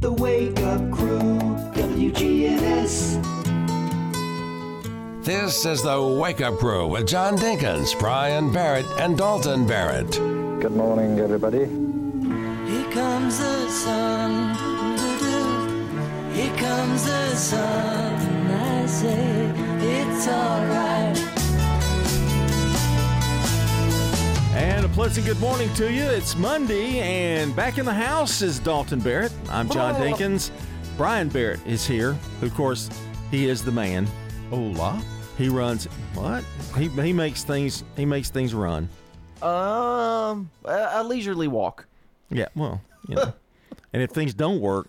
The Wake Up Crew, WGNS. This is the Wake Up Crew with John Dinkins, Brian Barrett, and Dalton Barrett. Good morning, everybody. Here comes the sun. Here comes the sun. I say it's alright. And a pleasant good morning to you. It's Monday, and back in the house is Dalton Barrett. I'm John Dinkins. Brian Barrett is here. Of course, he is the man. Hola. He runs what? He, he makes things he makes things run. Um, a, a leisurely walk. Yeah, well, you know. and if things don't work,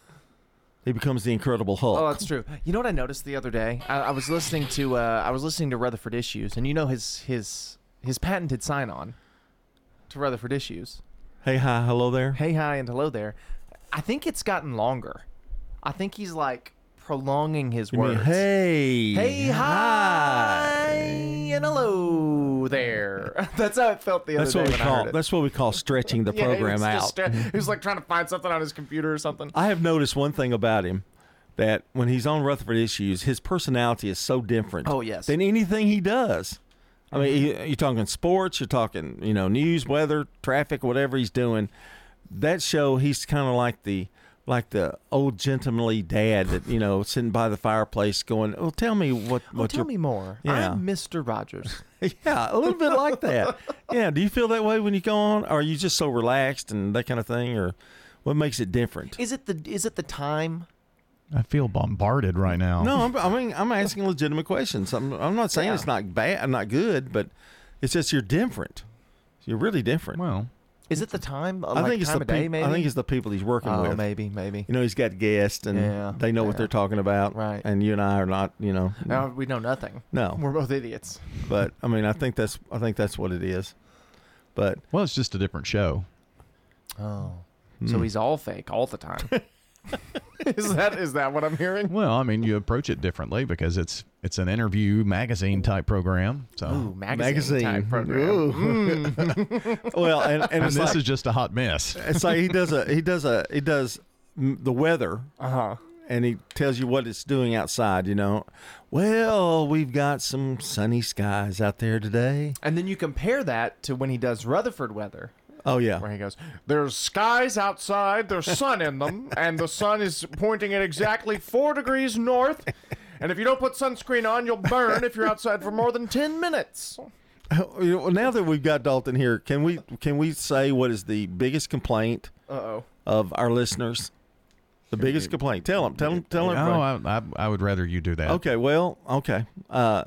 he becomes the Incredible Hulk. Oh, that's true. You know what I noticed the other day? I, I was listening to uh, I was listening to Rutherford Issues, and you know his his his patented sign on to Rutherford Issues. hey, hi, hello there. Hey, hi, and hello there. I think it's gotten longer. I think he's like prolonging his You mean, words. hey, Hey, hi, hi, and hello there. That's how it felt the other That's day what we when I call that's what we call stretching the Yeah, program out. uh, he was like trying to find something on his computer or something. I have noticed one thing about him that when he's on Rutherford Issues, his personality is so different. Oh, yes. than anything he does. I mean, you're talking sports, you're talking you know news, weather, traffic, whatever he's doing. That show, he's kind of like the like the old gentlemanly dad that you know sitting by the fireplace, going, "Oh, tell me what Oh, what tell me more. Yeah. I'm Mr. Rogers. yeah, a little bit like that. Yeah. Do you feel that way when you go on? Or are you just so relaxed and that kind of thing? Or what makes it different? Is it the is it the time? I feel bombarded right now. No, I'm, I mean I'm asking legitimate questions. I'm, I'm not saying Yeah. it's not bad, not good, but it's just you're different. You're really different. Well, Is it the time? Uh, I like think it's the of day, peop- maybe. I think it's the people he's working oh, with. maybe, maybe. You know, he's got guests and Yeah, they know what they're talking about. Right. And you and I are not. You know. No, we know nothing. No. We're both idiots. But I mean, I think that's I think that's what it is. But well, it's just a different show. Oh, Hmm. so he's all fake all the time. is that is that what I'm hearing? Well, I mean, you approach it differently because it's it's an interview magazine type program. So, Ooh, magazine, type program. Ooh. well, and, and and this like, is just a hot mess. it's like he does a he does a he does mm, the weather Uh huh. and he tells you what it's doing outside. You know, well, we've got some sunny skies out there today. And then you compare that to when he does Rutherford weather, Oh yeah, where he goes, "There's skies outside, there's sun in them, and the sun is pointing at exactly four degrees north." And if you don't put sunscreen on, you'll burn if you're outside for more than 10 minutes. You now that we've got Dalton here, can we can we say what is the biggest complaint Uh oh. of our listeners? The biggest complaint. Tell them. Tell them. Tell them. No, I, I, I would rather you do that. Okay. Well. Okay. Uh,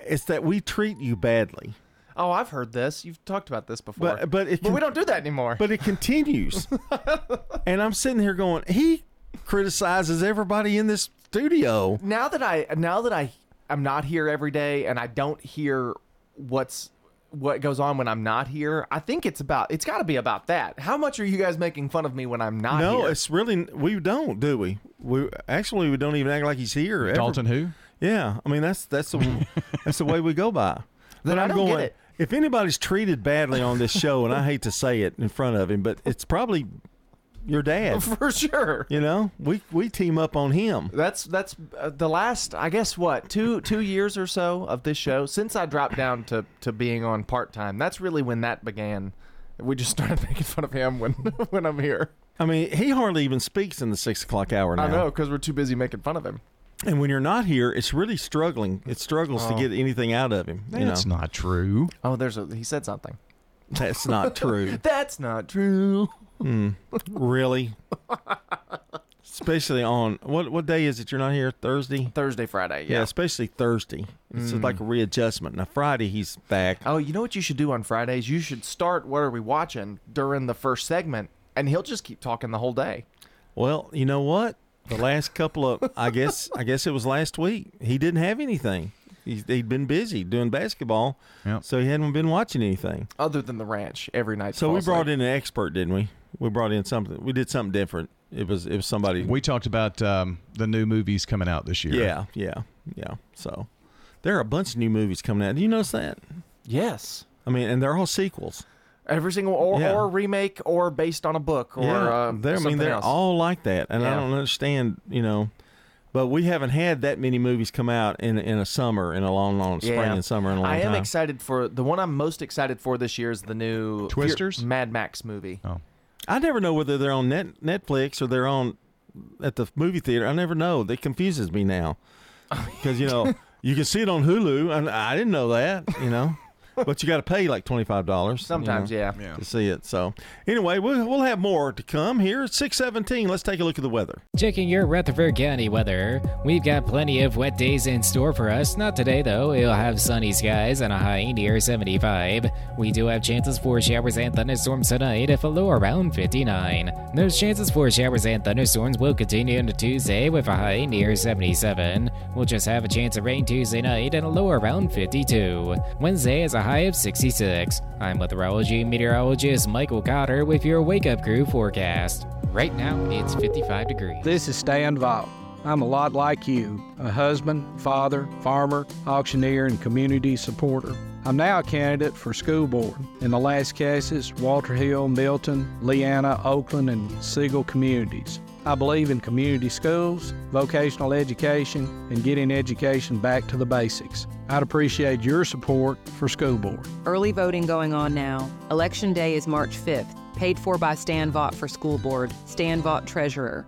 it's that we treat you badly, Oh, I've heard this. You've talked about this before. but but it But we don't do that anymore. But it continues, and I'm sitting here going, he criticizes everybody in this studio. now that I now that I am not here every day and I don't hear what's what goes on when I'm not here, I think it's about it's got to be about that. How much are you guys making fun of me when I'm not No, here? it's really we don't, do we? We actually we don't even act like he's here. ever. Dalton, who? Yeah, I mean that's that's the that's the way we go by. Then But I I'm don't going. If anybody's treated badly on this show, and I hate to say it in front of him, but it's probably your dad. for sure. You know, we we team up on him. That's that's uh, the last I guess what two two years or so of this show since I dropped down to to being on part time. That's really when that began. We just started making fun of him when when I'm here. I mean, he hardly even speaks in the six o'clock hour now. I know because we're too busy making fun of him. And when you're not here, it's really struggling. It struggles to Oh. get anything out of him. You know, That's not true. Oh, there's a he said something. that's not true. That's not true. Hmm. really. Especially on what what day is it? You're not here Thursday. Thursday, Friday. Yeah, Yeah. especially Thursday. It's hmm. like a readjustment. Now Friday he's back. Oh, you know what you should do on Fridays? You should start what are we watching during the first segment, and he'll just keep talking the whole day. Well, you know what? The last couple of I guess I guess it was last week. He didn't have anything. He's, he'd been busy doing basketball, Yep. so he hadn't been watching anything. Other than the ranch every night. So we brought in an expert, didn't we? We brought in something. We did something different. It was it was somebody. We talked about um, the new movies coming out this year. yeah, yeah, yeah. So there are a bunch of new movies coming out. Do you notice that? Yes. I mean, and they're all sequels. Every single or, Yeah. or remake or based on a book or uh, they're, I mean, they're else. all like that, and I don't understand, you know. But we haven't had that many movies come out in in a summer, in a long, long spring Yeah. and summer in a long I am time. excited for the one I'm most excited for this year is the new Fear- Twisters? Mad Max movie. Oh. I never know whether they're on net, Netflix or they're on at the movie theater. I never know. That confuses me now because you know you can see it on Hulu, and I didn't know that. You know, but you got to pay like twenty five dollars Sometimes, yeah. to see it. So anyway, we'll we'll have more to come here at six seventeen. Let's take a look at the weather. Checking your Rutherford County weather. We've got plenty of wet days in store for us. Not today, though. It'll have sunny skies and a high near 75. We do have chances for showers and thunderstorms tonight, if a low around 59. Those chances for showers and thunderstorms will continue into Tuesday with a high near 77. We'll just have a chance of rain Tuesday night and a low around 52. Wednesday is a high of 66. I'm meteorology meteorologist Michael Cotter with your Wake Up Crew forecast. Right now, it's 55 degrees. This is Stan Vaught. I'm a lot like you a husband, father, farmer, auctioneer, and community supporter. I'm now a candidate for school board. In the Lascassas, Walter Hill, Milton, Leanna, Oakland, and Siegel communities. I believe in community schools, vocational education, and getting education back to the basics. I'd appreciate your support for school board. Early voting going on now. Election day is March 5th. Paid for by Stan Vaught for School Board. Stan Vaught Treasurer.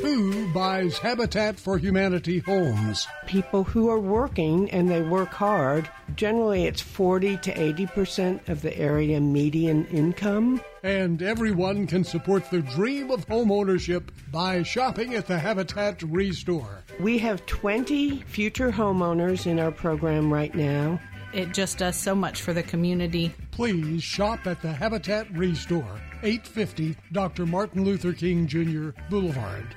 Who buys Habitat for Humanity homes? People who are working and they work hard. Generally, it's 40 to 80 percent of the area median income. And everyone can support the dream of homeownership by shopping at the Habitat Restore. We have 20 future homeowners in our program right now. It just does so much for the community. Please shop at the Habitat Restore, 850 Dr. Martin Luther King Jr. Boulevard.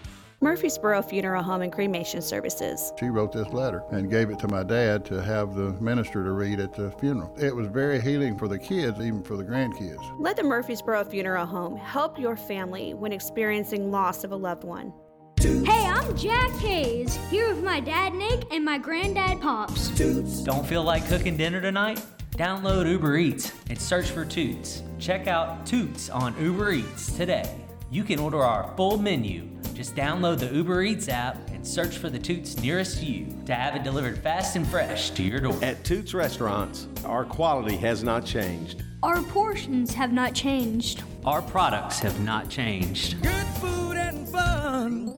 Murfreesboro Funeral Home and Cremation Services. She wrote this letter and gave it to my dad to have the minister to read at the funeral. It was very healing for the kids, even for the grandkids. Let the Murfreesboro Funeral Home help your family when experiencing loss of a loved one. Hey, I'm Jack Hayes, here with my dad Nick and my granddad Pops. Don't feel like cooking dinner tonight? Download Uber Eats and search for Toots. Check out Toots on Uber Eats today. You can order our full menu. Just download the Uber Eats app and search for the Toots nearest to you to have it delivered fast and fresh to your door. At Toots Restaurants, our quality has not changed. Our portions have not changed. Our products have not changed. Good food and fun.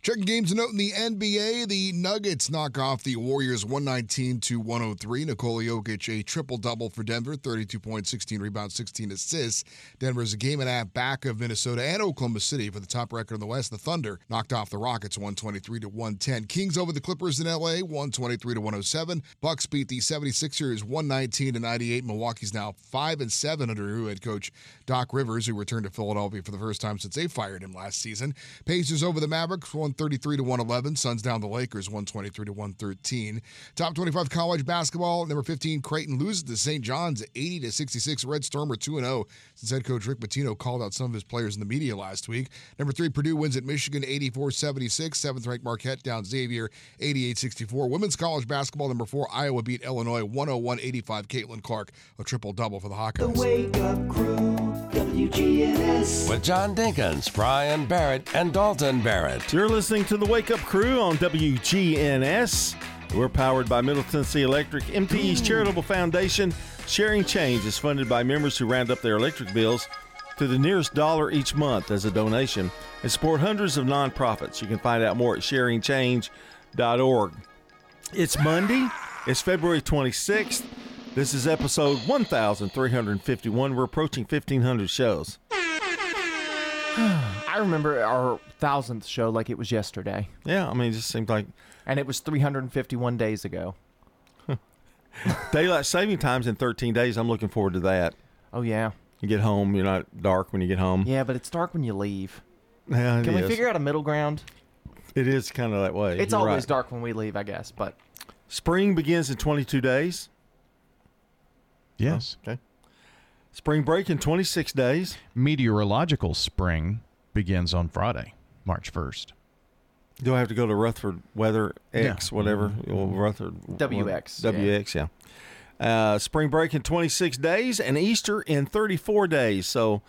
Checking games to note in the NBA, the Nuggets knock off the Warriors 119 to 103. Nikola Jokic a triple double for Denver, 32 points, 16 rebounds, 16 assists. Denver's a game and a half back of Minnesota and Oklahoma City for the top record in the West. The Thunder knocked off the Rockets 123 to 110. Kings over the Clippers in LA 123 to 107. Bucks beat the 76ers 119 to 98. Milwaukee's now 5 and 7 under new head coach Doc Rivers, who returned to Philadelphia for the first time since they fired him last season. Pacers over the Mavericks 133 to 111. Suns down the Lakers 123 to 113. Top 25 college basketball. Number 15 Creighton loses to St. John's 80 to 66. Red Storm are 2 0 since head coach Rick Pitino called out some of his players in the media last week. Number 3 Purdue wins at Michigan 84 76. Seventh ranked Marquette down Xavier 88 64. Women's college basketball. Number 4 Iowa beat Illinois 101 85. Caitlin Clark a triple double for the Hawkeyes. The WGNS. With John Dinkins, Brian Barrett, and Dalton Barrett. You're listening to the Wake Up Crew on WGNS. We're powered by Middle Tennessee Electric. MTE's Charitable Foundation Sharing Change is funded by members who round up their electric bills to the nearest dollar each month as a donation and support hundreds of nonprofits. You can find out more at sharingchange.org. It's Monday. It's February 26th. This is episode 1351. We're approaching 1500 shows. I remember our thousandth show like it was yesterday, Yeah, I mean, it just seems like and it was 351 days ago. daylight saving times in 13 days. I'm looking forward to that. Oh yeah, You get home, you're not dark when you get home. yeah, but it's dark when you leave. Yeah, it Can we is. figure out a middle ground? It is kind of that way. It's You're always right. dark when we leave, I guess, but Spring begins in 22 days. Yes. Okay. Spring break in 26 days. Meteorological spring begins on Friday, March 1st. Do I have to go to Rutherford Weather X, Yeah. whatever? Well, Rutherford WX, WX, yeah. Uh, spring break in 26 days and Easter in 34 days. So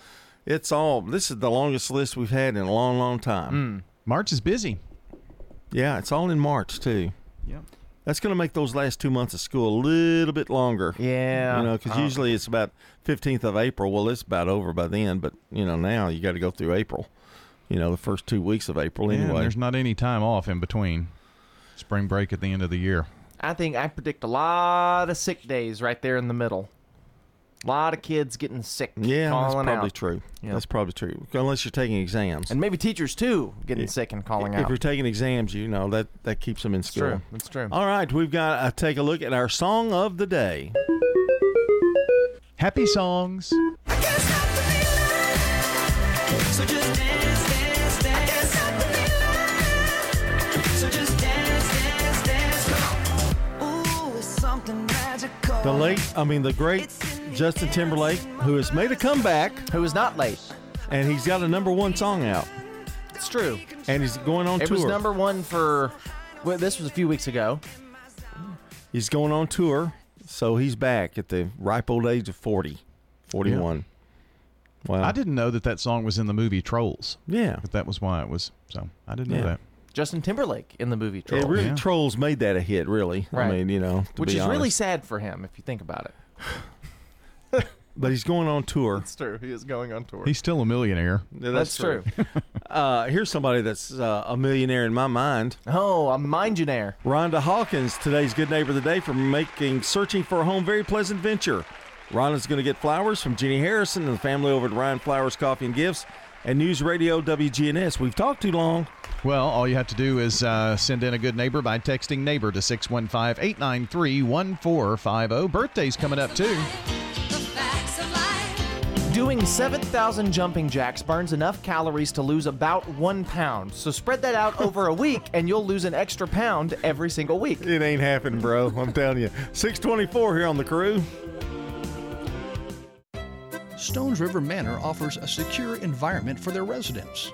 it's all, this is the longest list we've had in a long, long time. March is busy. Yeah, it's all in March, too. Yep. That's going to make those last two months of school a little bit longer. Yeah. You know, because Uh, usually it's about 15th of April. Well, it's about over by then, but, you know, now you got to go through April. You know, the first two weeks of April Yeah, and anyway. there's not any time off in between. Spring break at the end of the year. I think I predict a lot of sick days right there in the middle. A lot of kids getting sick. Yeah, that's probably out. true. Yeah. That's probably true. Unless you're taking exams. And maybe teachers too getting Yeah. sick and calling if out. If you're taking exams, you know that that keeps them in It's school. true. It's true. All right, we've got to take a look at our song of the day. Happy songs. So just dance, dance, dance. So just dance, dance, dance. Come on. Ooh, it's something magical. The late, I mean the great Justin Timberlake, who has made a comeback, who is not late, and he's got a number one song out, It's true. and he's going on tour. It tour. was number one for. Well, this was a few weeks ago. He's going on tour, so he's back at the ripe old age of 40, 41. Wow. I didn't know that that song was in the movie Trolls. Yeah. But that was why it was. So I didn't know that. Justin Timberlake in the movie Trolls. It really, Trolls made that a hit, really. I Right. mean, you know, to Which be is really honest. sad for him if you think about it. But he's going on tour. That's true. He is going on tour. He's still a millionaire. Yeah, That's true. uh, here's somebody that's uh, a millionaire in my mind. Oh, a mindionaire. Rhonda Hawkins, today's good neighbor of the day, for making searching for a home very pleasant venture. Rhonda's going to get flowers from Jeannie Harrison and the family over at Ryan Flowers Coffee and Gifts and News Radio WGNS. We've talked too long. Well, all you have to do is uh, send in a good neighbor by texting neighbor to 615 893 1450. Birthday's coming up, too. Doing 7,000 jumping jacks burns enough calories to lose about one pound. So spread that out over a week, and you'll lose an extra pound every single week. It ain't happening, bro. I'm telling you. 624 here on the crew. Stones River Manor offers a secure environment for their residents.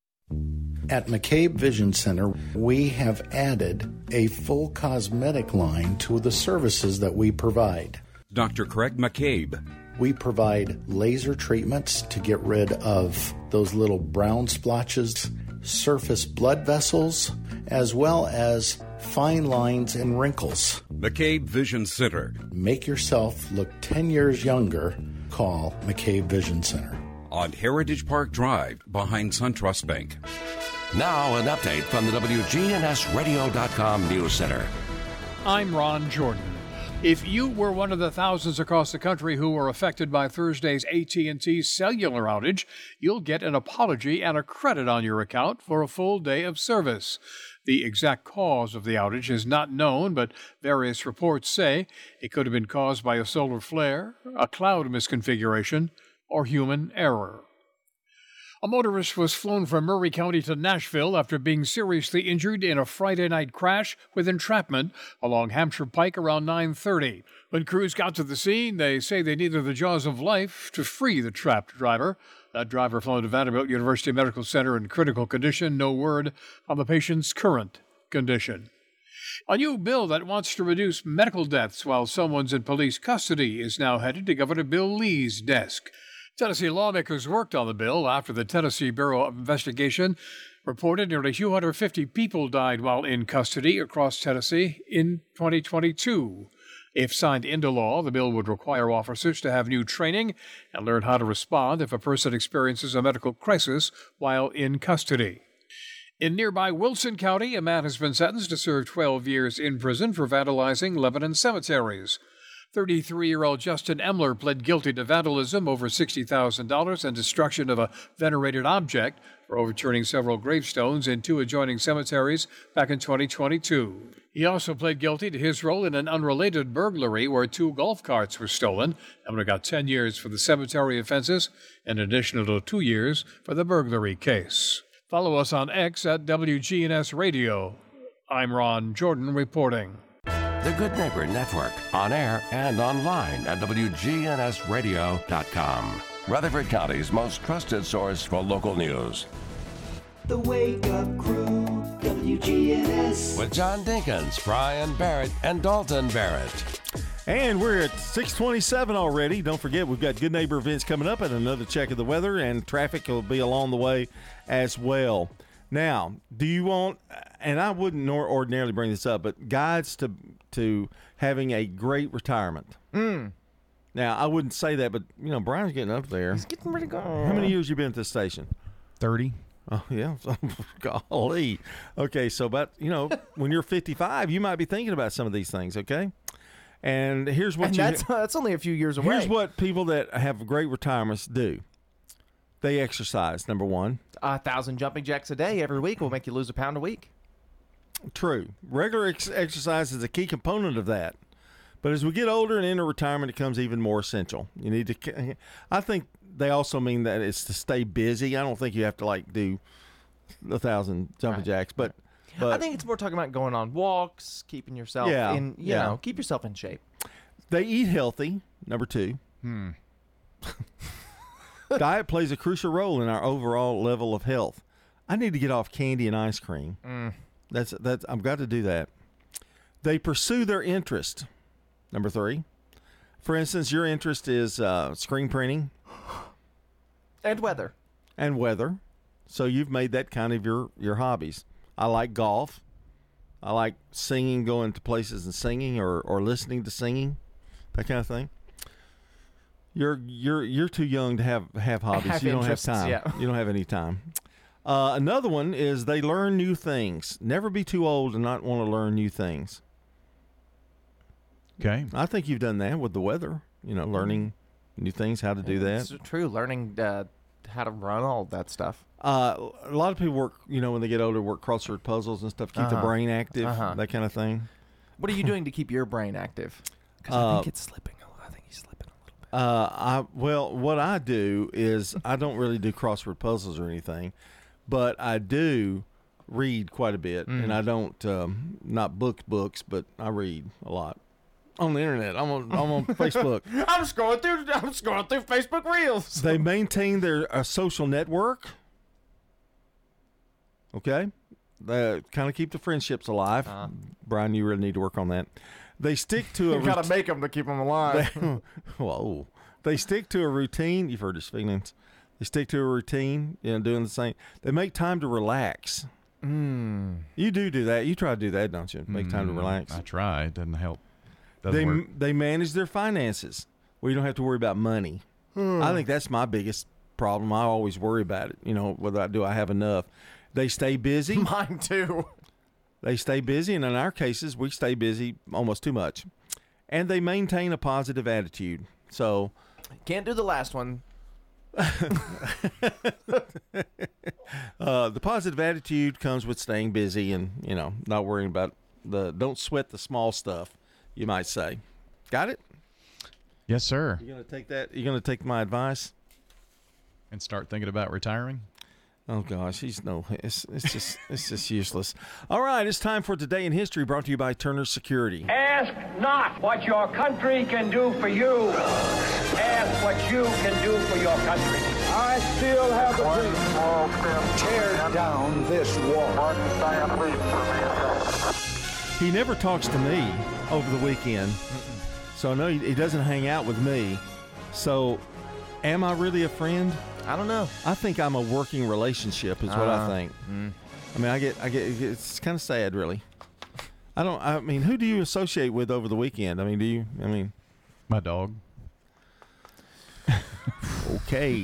At McCabe Vision Center, we have added a full cosmetic line to the services that we provide. Dr. Craig McCabe. We provide laser treatments to get rid of those little brown splotches, surface blood vessels, as well as fine lines and wrinkles. McCabe Vision Center. Make yourself look 10 years younger. Call McCabe Vision Center. On Heritage Park Drive behind SunTrust Bank. Now, an update from the WGNSradio.com News Center. I'm Ron Jordan. If you were one of the thousands across the country who were affected by Thursday's AT&T cellular outage, you'll get an apology and a credit on your account for a full day of service. The exact cause of the outage is not known, but various reports say it could have been caused by a solar flare, a cloud misconfiguration, or human error. A motorist was flown from Maury County to Nashville after being seriously injured in a Friday night crash with entrapment along Hampshire Pike around 9:30. When crews got to the scene, they say they needed the jaws of life to free the trapped driver. That driver flown to Vanderbilt University Medical Center in critical condition. No word on the patient's current condition. A new bill that wants to reduce medical deaths while someone's in police custody is now headed to Governor Bill Lee's desk. Tennessee lawmakers worked on the bill after the Tennessee Bureau of Investigation reported nearly 250 people died while in custody across Tennessee in 2022. If signed into law, the bill would require officers to have new training and learn how to respond if a person experiences a medical crisis while in custody. In nearby Wilson County, a man has been sentenced to serve 12 years in prison for vandalizing Lebanon cemeteries. 33 year old Justin Emler pled guilty to vandalism over $60,000 and destruction of a venerated object for overturning several gravestones in two adjoining cemeteries back in 2022. He also pled guilty to his role in an unrelated burglary where two golf carts were stolen. Emler got 10 years for the cemetery offenses and an additional two years for the burglary case. Follow us on X at WGNS Radio. I'm Ron Jordan reporting. The Good Neighbor Network, on air and online at WGNSradio.com. Rutherford County's most trusted source for local news. The Wake Up Crew, WGNS. With John Dinkins, Brian Barrett, and Dalton Barrett. And we're at 627 already. Don't forget, we've got good neighbor events coming up and another check of the weather, and traffic will be along the way as well. Now, do you want, and I wouldn't nor ordinarily bring this up, but guides to to having a great retirement. Mm. Now, I wouldn't say that, but, you know, Brian's getting up there. He's getting ready to go. How many years you been at this station? 30. Oh, yeah. Golly. Okay, so about, you know, when you're 55, you might be thinking about some of these things, okay? And here's what And you that's that's only a few years away. Here's what people that have great retirements do. They exercise, number one. a thousand jumping jacks a day every week will make you lose a pound a week. True. Regular ex- exercise is a key component of that. But as we get older and enter retirement, it becomes even more essential. You need to. I think they also mean that it's to stay busy. I don't think you have to like do a thousand jumping jacks, but but I think it's more talking about going on walks, keeping yourself Yeah, in, you yeah. know, keep yourself in shape. they eat healthy. Number two. Hmm. Diet plays a crucial role in our overall level of health. I need to get off candy and ice cream. Mm. That's that's I've got to do that. They pursue their interest. Number three. For instance, your interest is uh, screen printing And weather. and weather. So you've made that kind of your your hobbies. I like golf. I like singing, going to places and singing or, or listening to singing, that kind of thing. You're you're you're too young to have have hobbies. Have you don't have time. yeah. You don't have any time. Uh, another one is they learn new things. Never be too old to not want to learn new things. Okay. I think you've done that with the weather. You know, learning new things, how to do that. It's true. Learning uh, how to run all that stuff. Uh, a lot of people work, you know, when they get older, work crossword puzzles and stuff, keep the Uh-huh. brain active, Uh-huh. that kind of thing. What are you doing to keep your brain active? Because I Uh, think it's slipping. a lot. I think he's slipping. A little bit. Uh, I well, what I do is I don't really do crossword puzzles or anything, but I do read quite a bit, Mm. and I don't um, not book books, but I read a lot on the internet. I'm on I'm on Facebook. I'm scrolling through. I'm scrolling through Facebook Reels. They maintain their uh, social network. Okay, they kind of keep the friendships alive. Brian, you really need to work on that. They stick to a You gotta rout- make them to keep them alive. They, whoa. They stick to a routine. You've heard his feelings. They stick to a routine, you know, doing the same. They make time to relax. Mm. You do do that. You try to do that, don't you? Make time to Mm, relax. I try. It doesn't help. Doesn't they work. they manage their finances. Where you don't have to worry about money. I think that's my biggest problem. I always worry about it. You know, whether I do I have enough. They stay busy. Mine too. They stay busy, and in our cases, we stay busy almost too much. And they maintain a positive attitude. So Can't do the last one. uh, the positive attitude comes with staying busy and you know not worrying about the don't sweat the small stuff. You might say, got it? Yes, sir. You gonna take that? You gonna take my advice? And start thinking about retiring? Oh gosh, he's no. It's it's just it's just useless. All right, it's time for today in history. Brought to you by Turner Security. Ask not what your country can do for you. Ask what you can do for your country. I still have a dream. Tear down this wall. he never talks to me over the weekend. So I know he, he doesn't hang out with me. So am I really a friend? I don't know. I think I'm a working relationship is what I Uh, think. mm. I mean, I get I get it's kind of sad really. I don't I mean, who do you associate with over the weekend? I mean, do you I mean, My dog. Okay.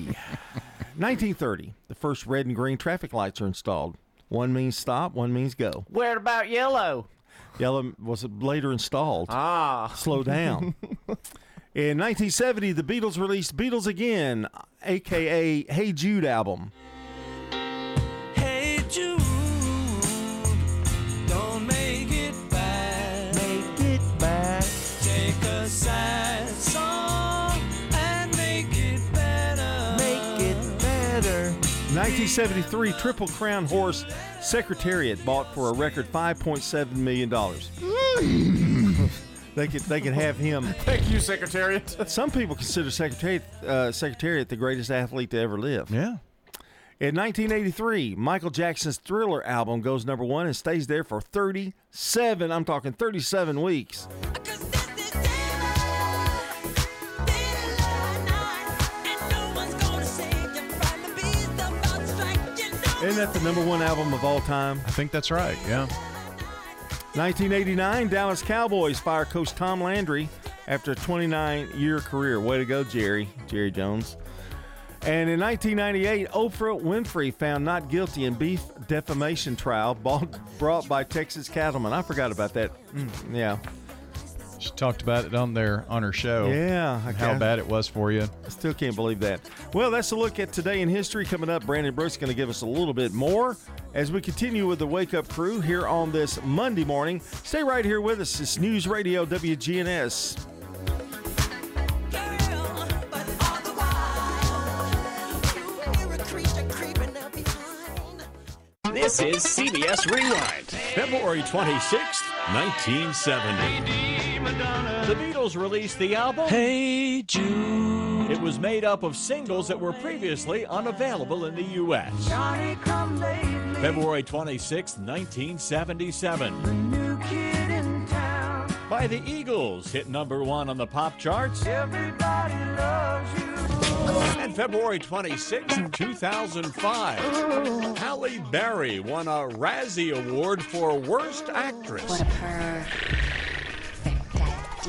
1930, the first red and green traffic lights are installed. One means stop, one means go. Where about yellow? Yellow was later installed. Ah. Slow down. In 1970, the Beatles released Beatles Again, aka Hey Jude album. Hey Jude, don't make it bad. Make it bad. Take a sad song and make it better. Make it better. 1973, Triple Crown Horse Secretariat bought for a record $5.7 million. They could they could have him. Thank you, Secretariat. Some people consider Secretariat, uh, Secretariat the greatest athlete to ever live. Yeah. In 1983, Michael Jackson's Thriller album goes number one and stays there for 37, I'm talking 37 weeks. Isn't that the number one album of all time? I think that's right. Yeah. 1989, Dallas Cowboys fire coach Tom Landry after a 29 year career. Way to go, Jerry. Jerry Jones. And in 1998, Oprah Winfrey found not guilty in beef defamation trial brought by Texas cattlemen. I forgot about that. Mm, yeah. She talked about it on their on her show. Yeah, and how bad it was for you. I still can't believe that. Well, that's a look at today in history. Coming up, Brandon Brooks is going to give us a little bit more as we continue with the Wake Up Crew here on this Monday morning. Stay right here with us. It's News Radio WGNS. This is CBS Rewind, February 26th, 1970. The Beatles released the album Hey Jude. It was made up of singles that were previously unavailable in the U.S. February 26, 1977. By the Eagles, hit number one on the pop charts. And February 26, 2005, Halle Berry won a Razzie Award for Worst Actress. What a purr.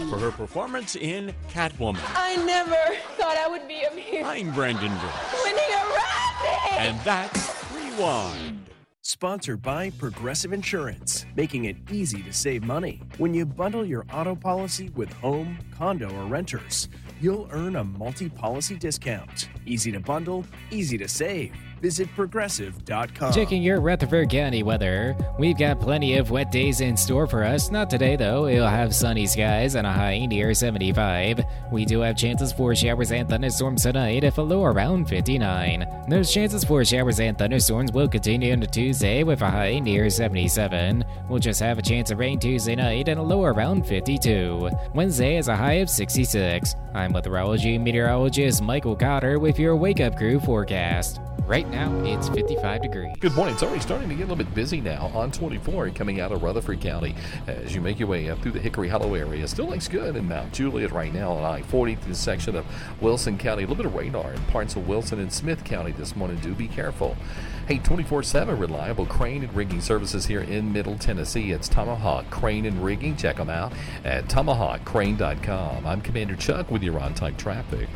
For her performance in Catwoman. I never thought I would be up here I'm Brandon Brooks. winning a Razzie. And that's Rewind. Sponsored by Progressive Insurance, making it easy to save money. When you bundle your auto policy with home, condo, or renters, you'll earn a multi policy discount. Easy to bundle, easy to save. Visit progressive.com. Checking your Rutherford County weather. We've got plenty of wet days in store for us. Not today, though. It'll have sunny skies and a high near 75. We do have chances for showers and thunderstorms tonight, if a low around 59. Those chances for showers and thunderstorms will continue into Tuesday with a high near 77. We'll just have a chance of rain Tuesday night and a low around 52. Wednesday is a high of 66. I'm meteorology meteorologist Michael Cotter with your Wake Up Crew forecast. Right now, it's 55 degrees. Good morning. It's already starting to get a little bit busy now on 24 coming out of Rutherford County as you make your way up through the Hickory Hollow area. Still looks good in Mount Juliet right now on I 40 through the section of Wilson County. A little bit of radar in parts of Wilson and Smith County this morning. Do be careful. Hey, 24 7 reliable crane and rigging services here in Middle Tennessee. It's Tomahawk Crane and Rigging. Check them out at tomahawkcrane.com. I'm Commander Chuck with your on time traffic.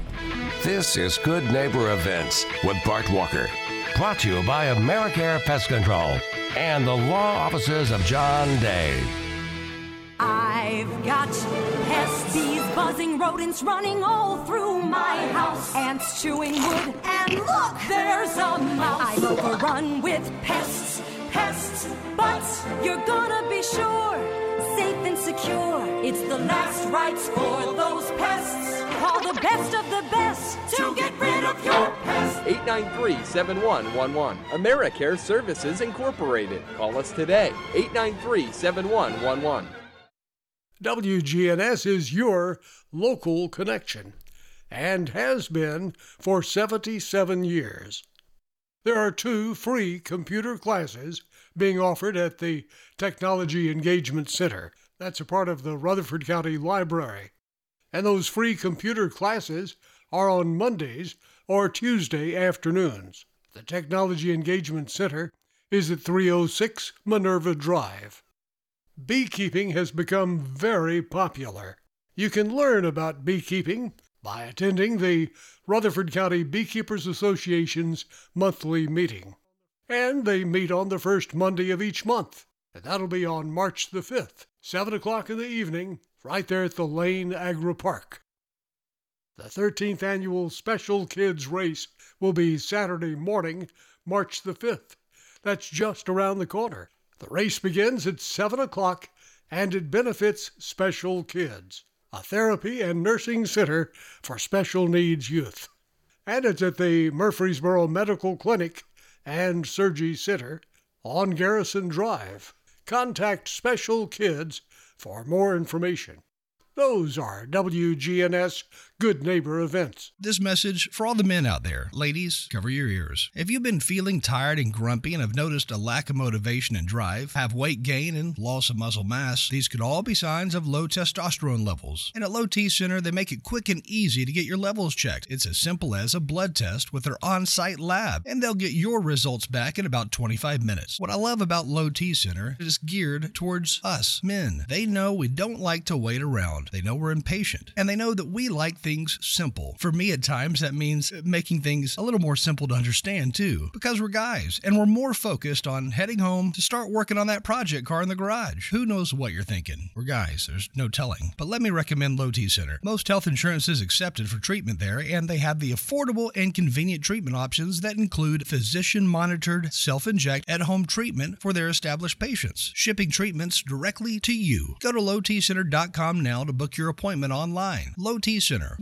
This is Good Neighbor Events with Bart Walker. Brought to you by Americare Pest Control and the law offices of John Day. I've got pests, bees, buzzing rodents running all through my house. Ants chewing wood, and look, there's a mouse. I'm overrun with pests, pests, but you're gonna be sure, safe and secure. It's the last rites for those pests. Call the best of the best to get rid of your pests. 893-7111. AmeriCare Services Incorporated. Call us today. 893-7111. WGNS is your local connection and has been for 77 years. There are two free computer classes being offered at the Technology Engagement Center. That's a part of the Rutherford County Library. And those free computer classes are on Mondays or Tuesday afternoons. The Technology Engagement Center is at 306 Minerva Drive. Beekeeping has become very popular. You can learn about beekeeping by attending the Rutherford County Beekeepers Association's monthly meeting. And they meet on the first Monday of each month. And that'll be on March the 5th, 7 o'clock in the evening, right there at the Lane Agri Park. The 13th annual Special Kids Race will be Saturday morning, March the 5th. That's just around the corner. The race begins at 7 o'clock and it benefits Special Kids, a therapy and nursing center for special needs youth. And it's at the Murfreesboro Medical Clinic and Surgery Center on Garrison Drive. Contact Special Kids for more information. Those are WGNS Good Neighbor events. This message for all the men out there. Ladies, cover your ears. If you've been feeling tired and grumpy and have noticed a lack of motivation and drive, have weight gain and loss of muscle mass, these could all be signs of low testosterone levels. And at Low T Center, they make it quick and easy to get your levels checked. It's as simple as a blood test with their on site lab, and they'll get your results back in about 25 minutes. What I love about Low T Center is it's geared towards us, men. They know we don't like to wait around, they know we're impatient, and they know that we like things simple. For me, at times, that means making things a little more simple to understand, too, because we're guys and we're more focused on heading home to start working on that project car in the garage. Who knows what you're thinking? We're guys, there's no telling. But let me recommend Low T Center. Most health insurance is accepted for treatment there, and they have the affordable and convenient treatment options that include physician monitored self inject at home treatment for their established patients, shipping treatments directly to you. Go to lowtcenter.com now to book your appointment online. Low T Center,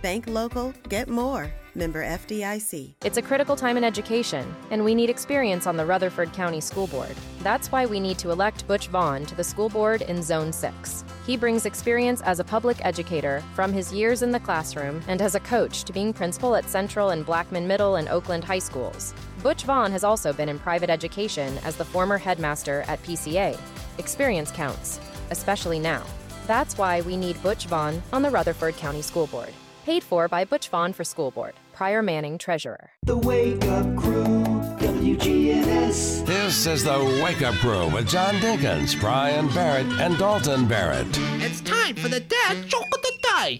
Bank local, get more. Member FDIC. It's a critical time in education, and we need experience on the Rutherford County School Board. That's why we need to elect Butch Vaughn to the school board in Zone 6. He brings experience as a public educator from his years in the classroom and as a coach to being principal at Central and Blackman Middle and Oakland High Schools. Butch Vaughn has also been in private education as the former headmaster at PCA. Experience counts, especially now. That's why we need Butch Vaughn on the Rutherford County School Board. Paid for by Butch Vaughn for School Board. Prior Manning, Treasurer. The Wake Up Crew, WGNS. This is the Wake Up Crew with John Dinkins, Brian Barrett, and Dalton Barrett. It's time for the dad joke of the day.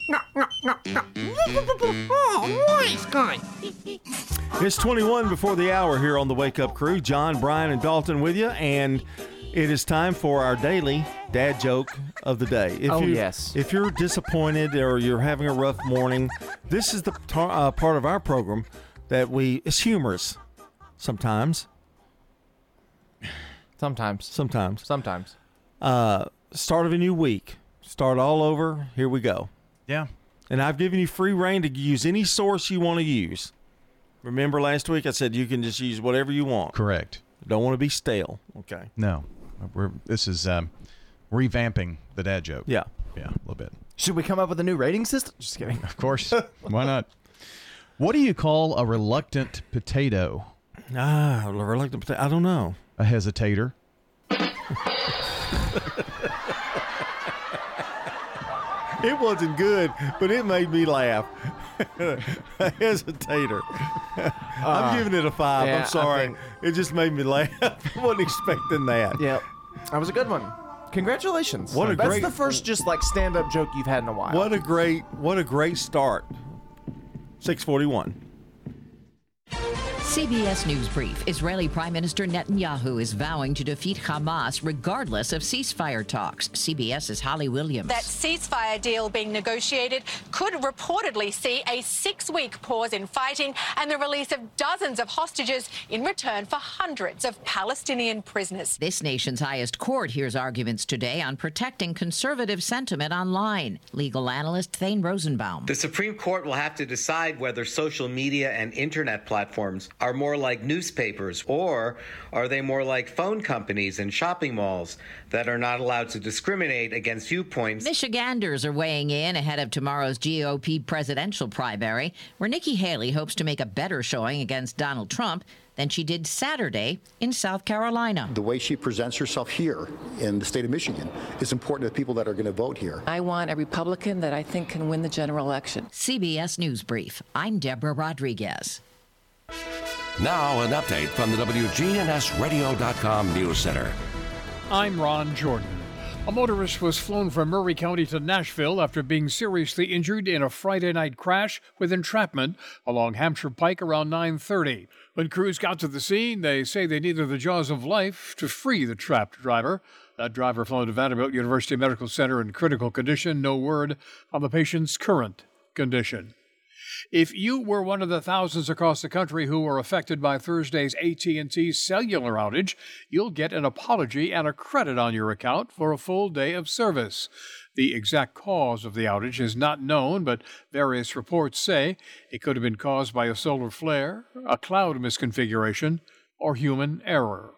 Oh, nice guy. It's 21 before the hour here on the Wake Up Crew. John, Brian, and Dalton with you, and it is time for our daily dad joke of the day. If Oh, you, yes. If you're disappointed or you're having a rough morning, this is the tar- uh, part of our program that we it's humorous sometimes. Sometimes. Sometimes. Sometimes. Uh, start of a new week. Start all over. Here we go. Yeah. And I've given you free reign to use any source you want to use. Remember last week I said you can just use whatever you want. Correct. Don't want to be stale. Okay. No, we're this is um, revamping the dad joke. Yeah. Yeah, a little bit. Should we come up with a new rating system? Just kidding. Of course. Why not? What do you call a reluctant potato? Ah, a reluctant potato. I don't know. A hesitator. It wasn't good, but it made me laugh. a hesitator. Uh, I'm giving it a five. yeah, I I'm sorry. think- It just made me laugh. I wasn't expecting that. Yep. That was a good one. Congratulations. What a great That's great- the first just like stand up joke you've had in a while. What a great what a great start. 641. CBS News Brief. Israeli Prime Minister Netanyahu is vowing to defeat Hamas regardless of ceasefire talks. CBS's Holly Williams. That ceasefire deal being negotiated could reportedly see a six week pause in fighting and the release of dozens of hostages in return for hundreds of Palestinian prisoners. This nation's highest court hears arguments today on protecting conservative sentiment online. Legal analyst Thane Rosenbaum. The Supreme Court will have to decide whether social media and internet platforms are more like newspapers or are they more like phone companies and shopping malls that are not allowed to discriminate against viewpoints. Michiganders are weighing in ahead of tomorrow's GOP presidential primary, where Nikki Haley hopes to make a better showing against Donald Trump than she did Saturday in South Carolina. The way she presents herself here in the state of Michigan is important to the people that are going to vote here. I want a Republican that I think can win the general election. CBS News Brief. I'm Deborah Rodriguez. Now, an update from the WGNSradio.com News Center. I'm Ron Jordan. A motorist was flown from Maury County to Nashville after being seriously injured in a Friday night crash with entrapment along Hampshire Pike around 9:30. When crews got to the scene, they say they needed the jaws of life to free the trapped driver. That driver flown to Vanderbilt University Medical Center in critical condition. No word on the patient's current condition. If you were one of the thousands across the country who were affected by Thursday's AT&T cellular outage, you'll get an apology and a credit on your account for a full day of service. The exact cause of the outage is not known, but various reports say it could have been caused by a solar flare, a cloud misconfiguration, or human error.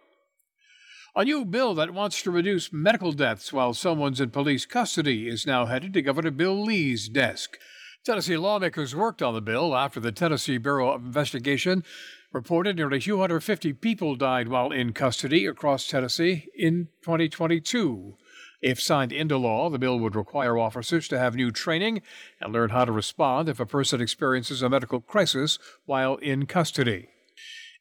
A new bill that wants to reduce medical deaths while someone's in police custody is now headed to Governor Bill Lee's desk. Tennessee lawmakers worked on the bill after the Tennessee Bureau of Investigation reported nearly 250 people died while in custody across Tennessee in 2022. If signed into law, the bill would require officers to have new training and learn how to respond if a person experiences a medical crisis while in custody.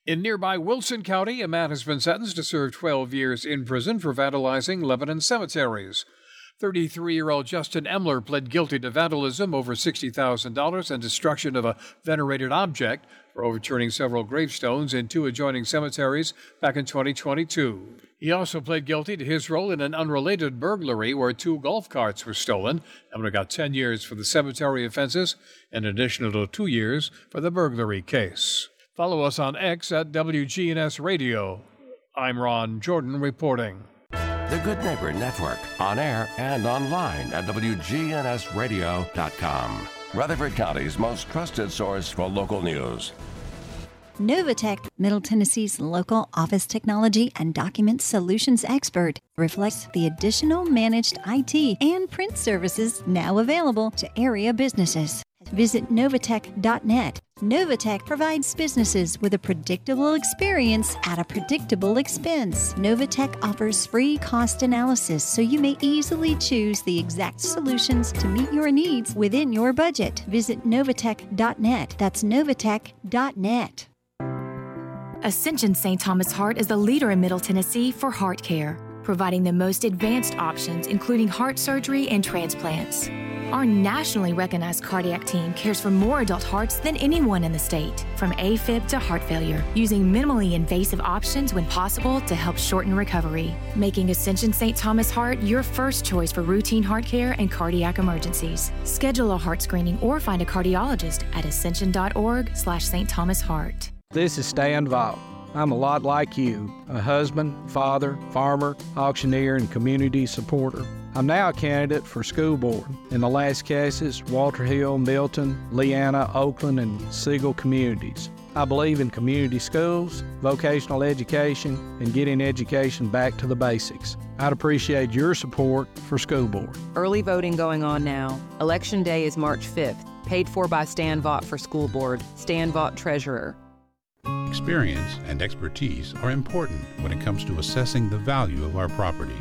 In nearby Wilson County, a man has been sentenced to serve 12 years in prison for vandalizing Lebanon cemeteries. 33 year old Justin Emler pled guilty to vandalism over $60,000 and destruction of a venerated object for overturning several gravestones in two adjoining cemeteries back in 2022. He also pled guilty to his role in an unrelated burglary where two golf carts were stolen. Emler got 10 years for the cemetery offenses and an additional two years for the burglary case. Follow us on X at WGNS Radio. I'm Ron Jordan reporting. The Good Neighbor Network, on air and online at WGNSradio.com. Rutherford County's most trusted source for local news. Novatech, Middle Tennessee's local office technology and document solutions expert, reflects the additional managed IT and print services now available to area businesses. Visit Novatech.net. Novatech provides businesses with a predictable experience at a predictable expense. Novatech offers free cost analysis so you may easily choose the exact solutions to meet your needs within your budget. Visit Novatech.net. That's Novatech.net. Ascension St. Thomas Heart is the leader in Middle Tennessee for heart care, providing the most advanced options, including heart surgery and transplants. Our nationally recognized cardiac team cares for more adult hearts than anyone in the state, from AFib to heart failure, using minimally invasive options when possible to help shorten recovery, making Ascension St. Thomas Heart your first choice for routine heart care and cardiac emergencies. Schedule a heart screening or find a cardiologist at ascension.org slash St. Thomas Heart. This is Stan Vaught. I'm a lot like you a husband, father, farmer, auctioneer, and community supporter. I'm now a candidate for school board. In the Lascassas, Walter Hill, Milton, Leanna, Oakland, and Siegel communities. I believe in community schools, vocational education, and getting education back to the basics. I'd appreciate your support for school board. Early voting going on now. Election day is March 5th. Paid for by Stan Vaught for school board. Stan Vaught Treasurer. Experience and expertise are important when it comes to assessing the value of our property.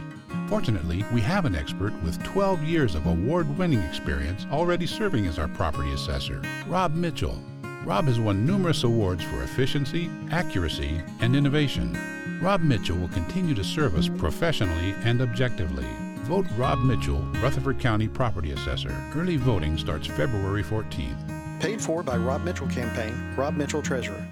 Fortunately, we have an expert with 12 years of award winning experience already serving as our property assessor, Rob Mitchell. Rob has won numerous awards for efficiency, accuracy, and innovation. Rob Mitchell will continue to serve us professionally and objectively. Vote Rob Mitchell, Rutherford County Property Assessor. Early voting starts February 14th. Paid for by Rob Mitchell Campaign, Rob Mitchell Treasurer.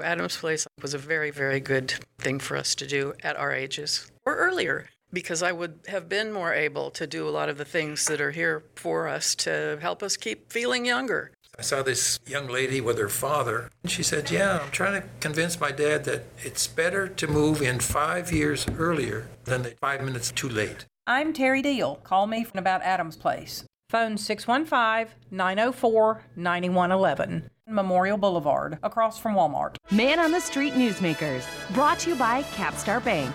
Adam's Place was a very, very good thing for us to do at our ages or earlier because I would have been more able to do a lot of the things that are here for us to help us keep feeling younger. I saw this young lady with her father, and she said, Yeah, I'm trying to convince my dad that it's better to move in five years earlier than the five minutes too late. I'm Terry Deal. Call me from about Adams Place. Phone 615 904 9111. Memorial Boulevard, across from Walmart. Man on the Street Newsmakers, brought to you by Capstar Bank.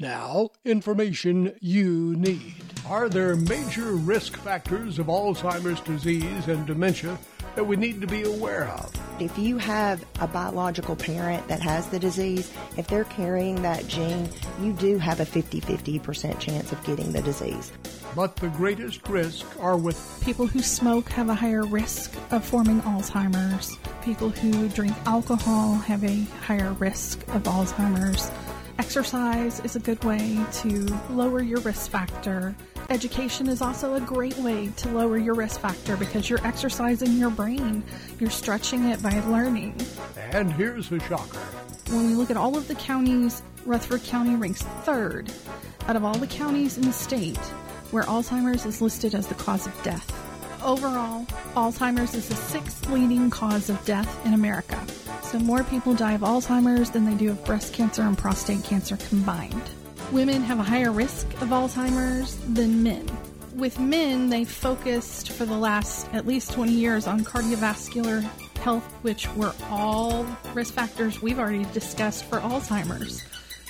Now, information you need. Are there major risk factors of Alzheimer's disease and dementia that we need to be aware of? If you have a biological parent that has the disease, if they're carrying that gene, you do have a 50 50% chance of getting the disease. But the greatest risk are with people who smoke have a higher risk of forming Alzheimer's. People who drink alcohol have a higher risk of Alzheimer's. Exercise is a good way to lower your risk factor. Education is also a great way to lower your risk factor because you're exercising your brain. You're stretching it by learning. And here's the shocker. When we look at all of the counties, Rutherford County ranks third out of all the counties in the state where Alzheimer's is listed as the cause of death. Overall, Alzheimer's is the sixth leading cause of death in America. So more people die of Alzheimer's than they do of breast cancer and prostate cancer combined. Women have a higher risk of Alzheimer's than men. With men, they focused for the last at least 20 years on cardiovascular health, which were all risk factors we've already discussed for Alzheimer's.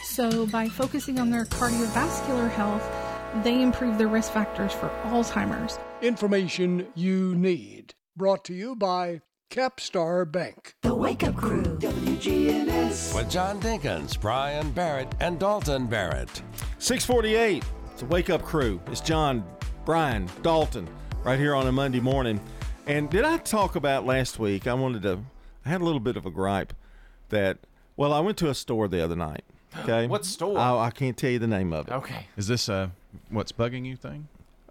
So by focusing on their cardiovascular health, they improve their risk factors for Alzheimer's. Information you need. Brought to you by Capstar Bank. The Wake Up Crew, WGNS. With John Dinkins, Brian Barrett, and Dalton Barrett. 648. It's a wake up crew. It's John, Brian, Dalton, right here on a Monday morning. And did I talk about last week? I wanted to, I had a little bit of a gripe that, well, I went to a store the other night. Okay. What store? I, I can't tell you the name of it. Okay. Is this a what's bugging you thing?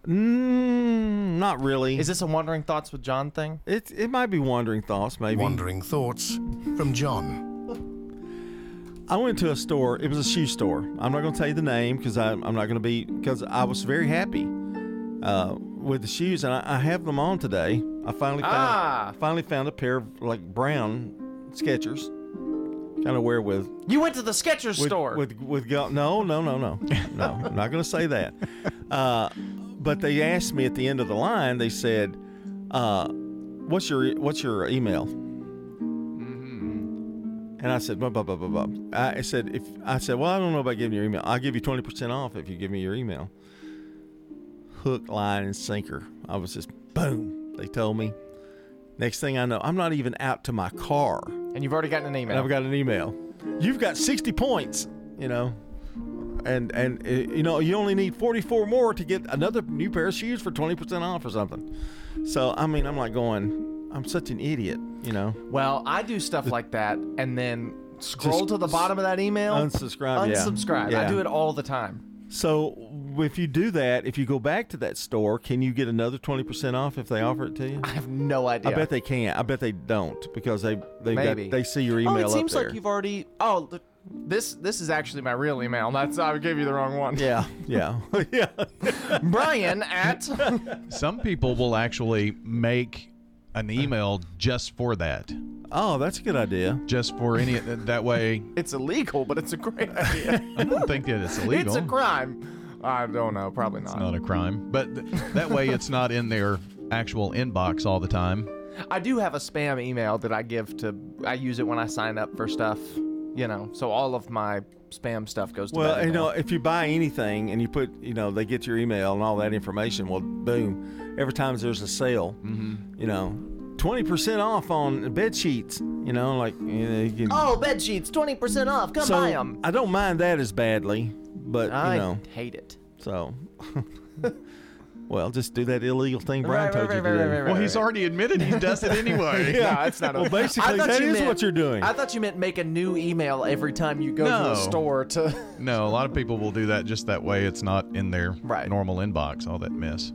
Mm, not really. Is this a Wandering Thoughts with John thing? It it might be wandering thoughts, maybe. Wandering thoughts from John. I went to a store. It was a shoe store. I'm not going to tell you the name because I'm not going to be because I was very happy uh, with the shoes, and I, I, have them on today. I finally found ah. Finally found a pair of like brown Skechers. Kind of wear with. You went to the Skechers with, store with with go, no no no no no. I'm not going to say that. Uh, but they asked me at the end of the line. They said, uh, "What's your what's your email?" And I said, blah, blah, blah, blah, blah. I said, if I said, well, I don't know about giving your email. I'll give you 20% off if you give me your email. Hook, line, and sinker. I was just, boom. They told me. Next thing I know, I'm not even out to my car. And you've already gotten an email. And I've got an email. You've got 60 points, you know. And, and uh, you know, you only need 44 more to get another new pair of shoes for 20% off or something. So, I mean, I'm like going, I'm such an idiot, you know. Well, I do stuff like that and then scroll Just to the bottom of that email. Unsubscribe. yeah. Unsubscribe. I do it all the time. So if you do that, if you go back to that store, can you get another 20% off if they offer it to you? I have no idea. I bet they can't. I bet they don't because they they Maybe they see your email Oh, it up seems there. like you've already. Oh, look, this this is actually my real email. That's I gave you the wrong one. Yeah, yeah, yeah. Brian at. Some people will actually make an uh-huh. email just for that. Oh, that's a good idea. Just for any that way. It's illegal, but it's a great idea. I don't think that it's illegal. It's a crime. I don't know. Probably not. It's not a crime, but th- that way it's not in their actual inbox all the time. I do have a spam email that I give to. I use it when I sign up for stuff. You know, so all of my spam stuff goes to Well, that you email. know, if you buy anything and you put, you know, they get your email and all that information. Well, boom. Every time there's a sale, Mm-hmm. you know, twenty percent off on bed sheets. You know, like you know, you can, Oh, bed sheets, twenty percent off. Come so buy them. I don't mind that as badly, but I you know, hate it. so. well, just do that illegal thing Brian Right, told right, you right, to right, do. right, right, Well, he's already admitted he does it anyway. Yeah. it's not. Well, basically, I thought you meant- what you're doing. I thought you meant make a new email every time you go to No. a store to. No, a lot of people will do that just that way. It's not in their Right. normal inbox, all that mess.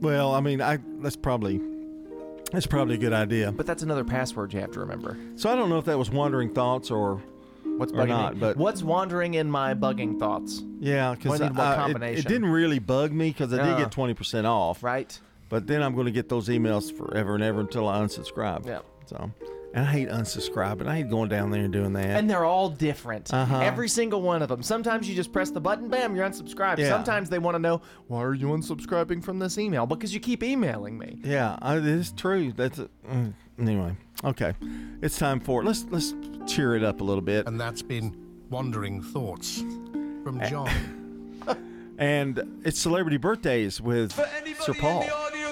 Well, I mean, I that's probably that's probably a good idea. But that's another password you have to remember. So I don't know if that was wandering thoughts or What's or bugging not, me? but What's wandering in my bugging thoughts? yeah, because what uh, it, it didn't really bug me because I did get uh. twenty percent off. Right. But then I'm going to get those emails forever and ever until I unsubscribe. Yeah. So, and I hate unsubscribing. I hate going down there and doing that. And they're all different. Uh-huh. Every single one of them. Sometimes you just press the button, bam, you're unsubscribed. Yeah. Sometimes they want to know, why are you unsubscribing from this email? Because you keep emailing me. yeah, I, it's true. That's a, mm, anyway. Okay, it's time for it. Let's let's cheer it up a little bit. And that's been Wandering Thoughts from John. And it's celebrity birthdays with Sir Paul.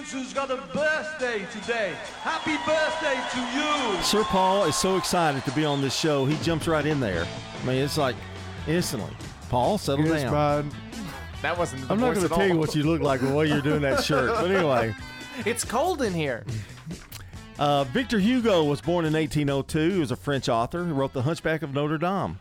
Audience who's got a birthday today, happy birthday to you. Sir Paul is so excited to be on this show. He jumps right in there. I mean, it's like instantly. Paul, settle Yes, down. man. That wasn't the I'm not going to tell you what you look like while you're doing that shirt. But anyway, It's cold in here. uh, Victor Hugo was born in 1802. He was a French author who wrote The Hunchback of Notre Dame.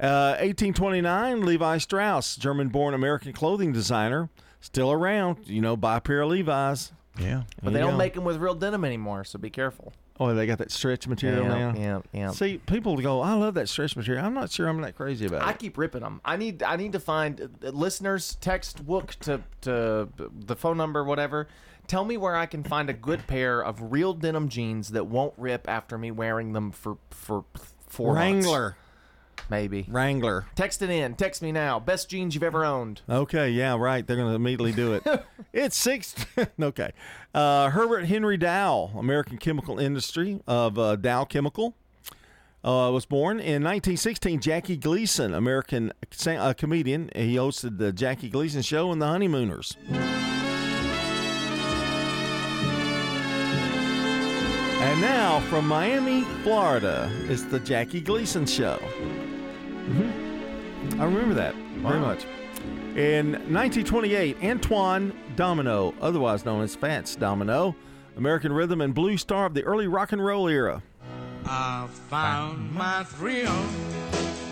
Uh, 1829, Levi Strauss, German born American clothing designer, still around. You know, buy a pair of Levi's. Yeah. But they don't make them with real denim anymore, so be careful. Oh, they got that stretch material Yeah, now. yeah, yeah. See, people go, "I love that stretch material." I'm not sure I'm that crazy about it. I it. keep ripping them. I need I need to find uh, listeners text Wook to to the phone number whatever. Tell me where I can find a good pair of real denim jeans that won't rip after me wearing them for for four months. Wrangler, maybe. Wrangler. Text it in. Text me now. Best jeans you've ever owned. Okay, yeah, right. They're going to immediately do it. it's six. okay. Uh, Herbert Henry Dow, American chemical industry of uh, Dow Chemical, uh, was born in 1916. Jackie Gleason, American uh, comedian. He hosted the Jackie Gleason Show and the Honeymooners. And now from Miami, Florida, it's the Jackie Gleason Show. I remember that very much. In 1928, Antoine Domino, otherwise known as Fats Domino, American rhythm and blues star of the early rock and roll era. I found my thrill.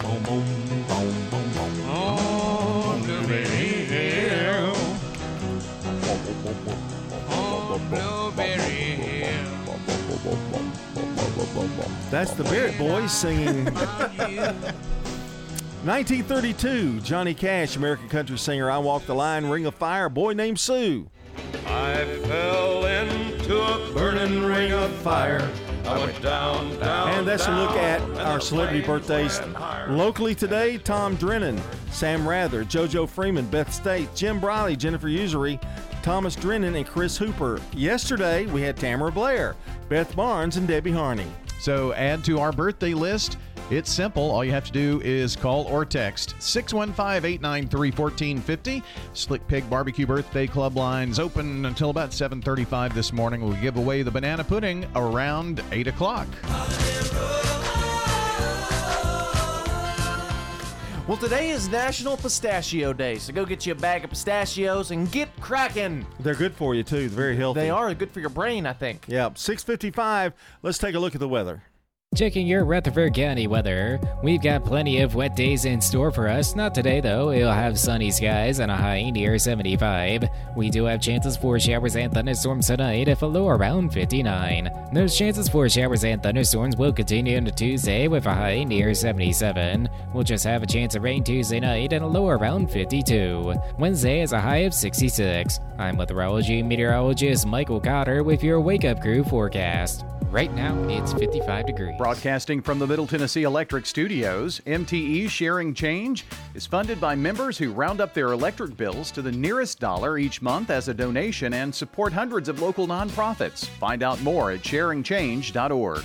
Boom, boom, boom, boom, boom. Oh, Blueberry Hill. Oh, Blueberry Hill. That's the Barrett Boys singing. 1932, Johnny Cash, American country singer. I Walk the Line, Ring of Fire, Boy Named Sue. I fell into a burning ring of fire. I went down, down, And that's a look at our celebrity birthdays. Locally today, Tom Drennan, Sam Rather, JoJo Freeman, Beth State, Jim Briley, Jennifer Usery, Thomas Drennan, and Chris Hooper. Yesterday, we had Tamara Blair, Beth Barnes, and Debbie Harney. So add to our birthday list. It's simple. All you have to do is call or text 615 893 1450. Slick Pig Barbecue Birthday Club lines open until about 735 this morning. We'll give away the banana pudding around 8 o'clock. Well, today is National Pistachio Day, so go get you a bag of pistachios and get cracking. They're good for you, too. They're very healthy. They are good for your brain, I think. Yeah, 655. Let's take a look at the weather. Checking your Rutherford County weather. We've got plenty of wet days in store for us. Not today, though. It'll have sunny skies and a high near 75. We do have chances for showers and thunderstorms tonight, if a low around 59. Those chances for showers and thunderstorms will continue into Tuesday with a high near 77. We'll just have a chance of rain Tuesday night and a low around 52. Wednesday is a high of 66. I'm meteorology meteorologist Michael Cotter with your Wake Up Crew forecast. Right now, it's 55 degrees. Broadcasting from the Middle Tennessee Electric Studios, MTE Sharing Change is funded by members who round up their electric bills to the nearest dollar each month as a donation and support hundreds of local nonprofits. Find out more at sharingchange.org.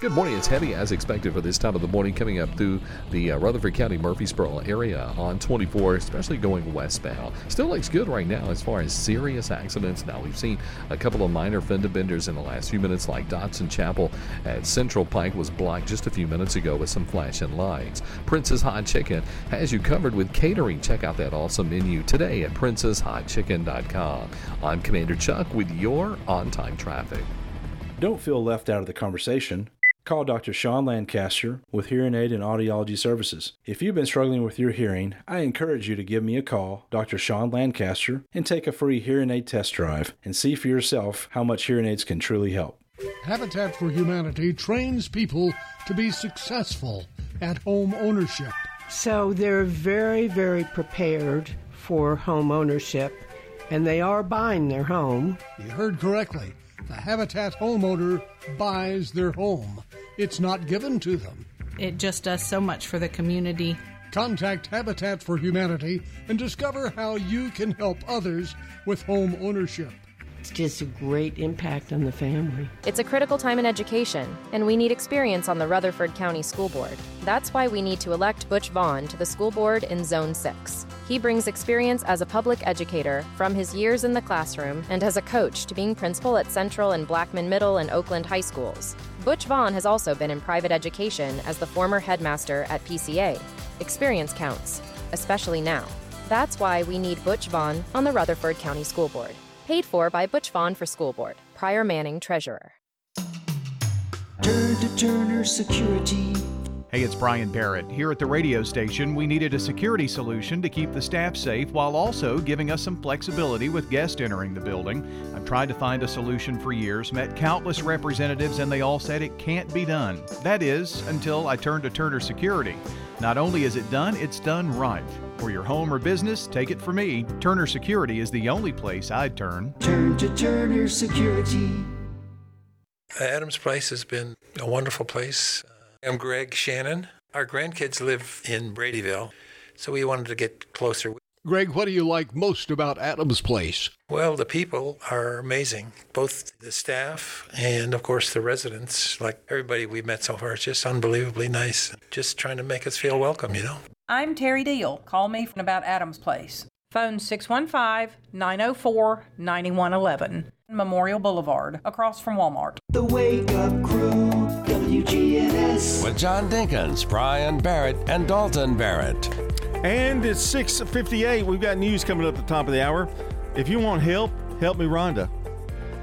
Good morning. It's heavy as expected for this time of the morning coming up through the uh, Rutherford County Murfreesboro area on 24, especially going westbound. Still looks good right now as far as serious accidents. Now, we've seen a couple of minor fender benders in the last few minutes, like Dodson Chapel at Central Pike was blocked just a few minutes ago with some flashing lights. Prince's Hot Chicken has you covered with catering. Check out that awesome menu today at princeshotchicken.com. I'm Commander Chuck with your on time traffic. Don't feel left out of the conversation. Call Dr. Sean Lancaster with Hearing Aid and Audiology Services. If you've been struggling with your hearing, I encourage you to give me a call, Dr. Sean Lancaster, and take a free hearing aid test drive and see for yourself how much hearing aids can truly help. Habitat for Humanity trains people to be successful at home ownership. So they're very, very prepared for home ownership, and they are buying their home. You heard correctly. The Habitat homeowner buys their home. It's not given to them. It just does so much for the community. Contact Habitat for Humanity and discover how you can help others with home ownership. It's just a great impact on the family. It's a critical time in education, and we need experience on the Rutherford County School Board. That's why we need to elect Butch Vaughn to the school board in Zone 6. He brings experience as a public educator from his years in the classroom and as a coach to being principal at Central and Blackman Middle and Oakland High Schools. Butch Vaughn has also been in private education as the former headmaster at PCA. Experience counts, especially now. That's why we need Butch Vaughn on the Rutherford County School Board. Paid for by Butch Vaughn for School Board. Prior Manning, Treasurer. Turn to Turner Security. Hey, it's Brian Barrett. Here at the radio station, we needed a security solution to keep the staff safe while also giving us some flexibility with guests entering the building. I've tried to find a solution for years, met countless representatives, and they all said it can't be done. That is, until I turned to Turner Security. Not only is it done, it's done right. For your home or business, take it from me. Turner Security is the only place I'd turn. Turn to Turner Security. Uh, Adams Place has been a wonderful place. Uh, I'm Greg Shannon. Our grandkids live in Bradyville, so we wanted to get closer. Greg, what do you like most about Adams Place? Well, the people are amazing, both the staff and, of course, the residents. Like everybody we've met so far, it's just unbelievably nice. Just trying to make us feel welcome, you know? I'm Terry Deal. Call me from about Adams Place. Phone 615 904 9111. Memorial Boulevard, across from Walmart. The Wake Up Crew, WGNS. With John Dinkins, Brian Barrett, and Dalton Barrett. And it's 6:58. We've got news coming up at the top of the hour. If you want help, help me, Rhonda.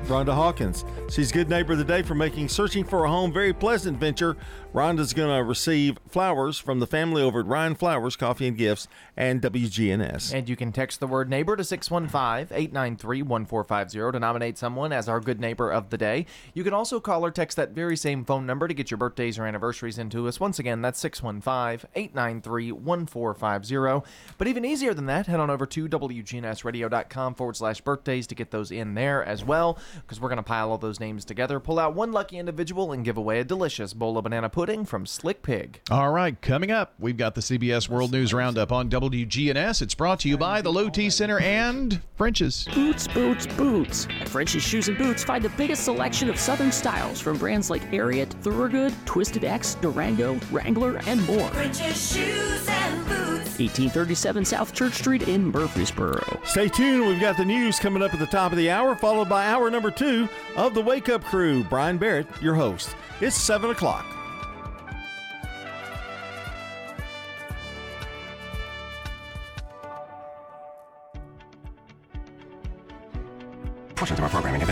Rhonda Hawkins. She's good neighbor of the day for making searching for a home very pleasant venture. Rhonda's going to receive flowers from the family over at Rion Flowers Coffee and Gifts and WGNS. And you can text the word neighbor to 615 893 1450 to nominate someone as our good neighbor of the day. You can also call or text that very same phone number to get your birthdays or anniversaries into us. Once again, that's 615 893 1450. But even easier than that, head on over to WGNSradio.com forward slash birthdays to get those in there as well, because we're going to pile all those names together, pull out one lucky individual, and give away a delicious bowl of banana pudding from Slick Pig. All right, coming up, we've got the CBS World News Roundup on WGNS. It's brought to you by the Low T Center and French's. Boots, boots, boots. At French's Shoes and Boots, find the biggest selection of Southern styles from brands like Ariat, Thorogood, Twisted X, Durango, Wrangler, and more. French's Shoes and Boots. 1837 South Church Street in Murfreesboro. Stay tuned. We've got the news coming up at the top of the hour, followed by hour number two of the Wake Up Crew. Brian Barrett, your host. It's 7 o'clock.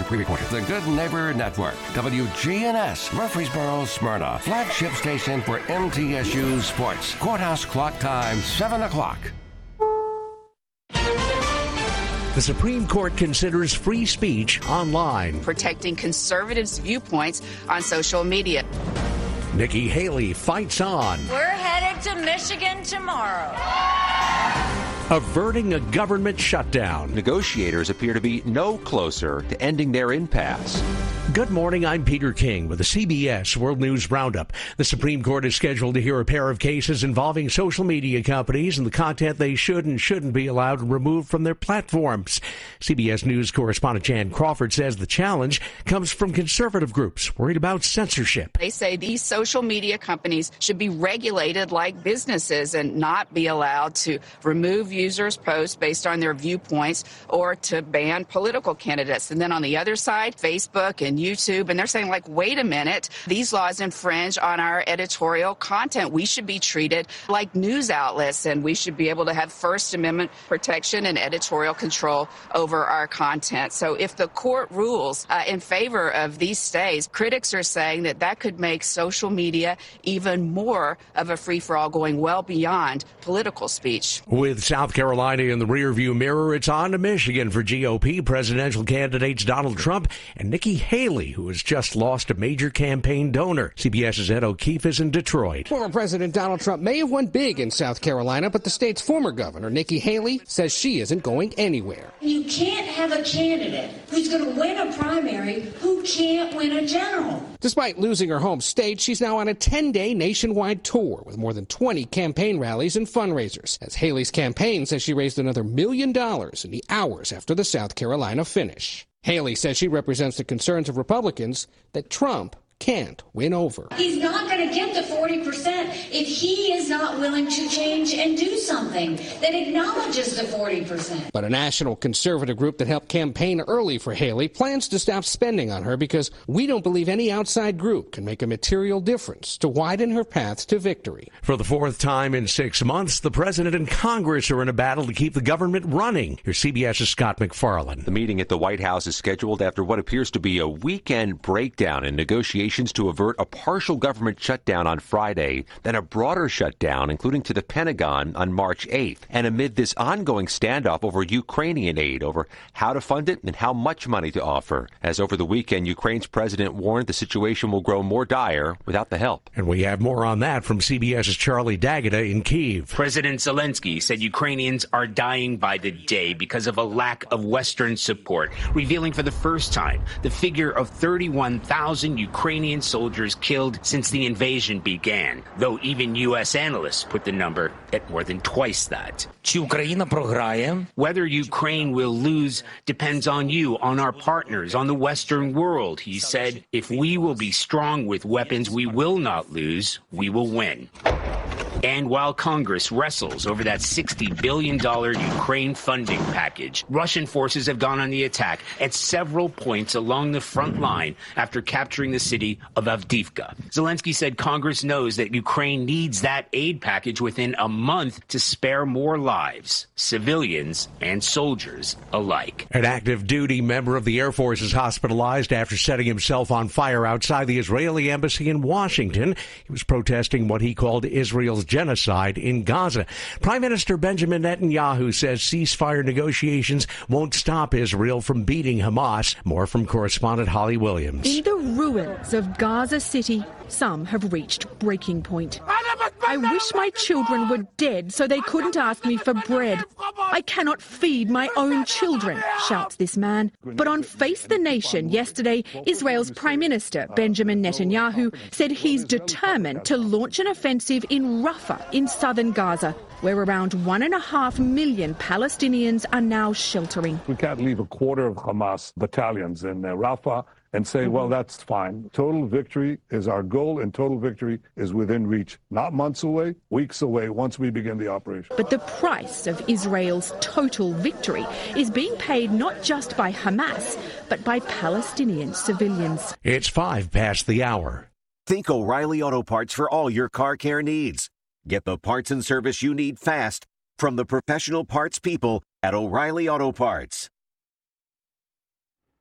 Our programming have pre-recorded. The Good Neighbor Network, WGNS, Murfreesboro, Smyrna, flagship station for MTSU Sports. Courthouse clock time, 7 o'clock. The Supreme Court considers free speech online. Protecting conservatives' viewpoints on social media. Nikki Haley fights on. We're headed to Michigan tomorrow. Averting a government shutdown. Negotiators appear to be no closer to ending their impasse. Good morning. I'm Peter King with the CBS World News Roundup. The Supreme Court is scheduled to hear a pair of cases involving social media companies and the content they should and shouldn't be allowed to remove from their platforms. CBS News correspondent Jan Crawford says the challenge comes from conservative groups worried about censorship. They say these social media companies should be regulated like businesses and not be allowed to remove users' post based on their viewpoints or to ban political candidates. And then on the other side, Facebook and YouTube, and they're saying, like, wait a minute, these laws infringe on our editorial content. We should be treated like news outlets, and we should be able to have First Amendment protection and editorial control over our content. So if the court rules uh, in favor of these stays, critics are saying that that could make social media even more of a free for all, going well beyond political speech. With South Carolina in the rearview mirror, it's on to Michigan for GOP presidential candidates Donald Trump and Nikki Haley, who has just lost a major campaign donor. CBS's Ed O'Keefe is in Detroit. Former President Donald Trump may have won big in South Carolina, but the state's former governor, Nikki Haley, says she isn't going anywhere. You can't have a candidate who's going to win a primary who can't win a general. Despite losing her home state, she's now on a 10 day nationwide tour with more than 20 campaign rallies and fundraisers. As Haley's campaign says she raised another million dollars in the hours after the South Carolina finish. Haley says she represents the concerns of Republicans that Trump can't win over. He's not going to get the 40% if he is not willing to change and do something that acknowledges the 40%. But a national conservative group that helped campaign early for Haley plans to stop spending on her because we don't believe any outside group can make a material difference to widen her path to victory. For the fourth time in six months, the president and Congress are in a battle to keep the government running. Here's CBS's Scott MacFarlane. The meeting at the White House is scheduled after what appears to be a weekend breakdown in negotiations to avert a partial government shutdown on Friday, then a broader shutdown, including to the Pentagon, on March 8th. And amid this ongoing standoff over Ukrainian aid, over how to fund it and how much money to offer. As over the weekend, Ukraine's president warned the situation will grow more dire without the help. And we have more on that from CBS's Charlie D'Agata in Kiev. President Zelensky said Ukrainians are dying by the day because of a lack of Western support, revealing for the first time the figure of 31,000 Ukrainian soldiers killed since the invasion began, though even U.S. analysts put the number at more than twice that. Whether Ukraine will lose depends on you, on our partners, on the Western world, he said. If we will be strong with weapons, we will not lose, we will win. And while Congress wrestles over that $60 billion Ukraine funding package, Russian forces have gone on the attack at several points along the front line after capturing the city of Avdiivka. Zelensky said Congress knows that Ukraine needs that aid package within a month to spare more lives, civilians and soldiers alike. An active duty member of the Air Force is hospitalized after setting himself on fire outside the Israeli embassy in Washington. He was protesting what he called Israel's genocide in Gaza. Prime Minister Benjamin Netanyahu says ceasefire negotiations won't stop Israel from beating Hamas. More from correspondent Holly Williams. In the ruins of Gaza City, some have reached breaking point. I wish my children were dead so they couldn't ask me for bread. I cannot feed my own children, shouts this man. But on Face the Nation yesterday, Israel's Prime Minister Benjamin Netanyahu said he's determined to launch an offensive in Rafah in southern Gaza, where around one and a half million Palestinians are now sheltering. We can't leave a quarter of Hamas battalions in uh, Rafah and say, well, mm-hmm. that's fine. Total victory is our goal, and total victory is within reach. Not months away, weeks away, once we begin the operation. But the price of Israel's total victory is being paid not just by Hamas, but by Palestinian civilians. It's five past the hour. Think O'Reilly Auto Parts for all your car care needs. Get the parts and service you need fast from the professional parts people at O'Reilly Auto Parts.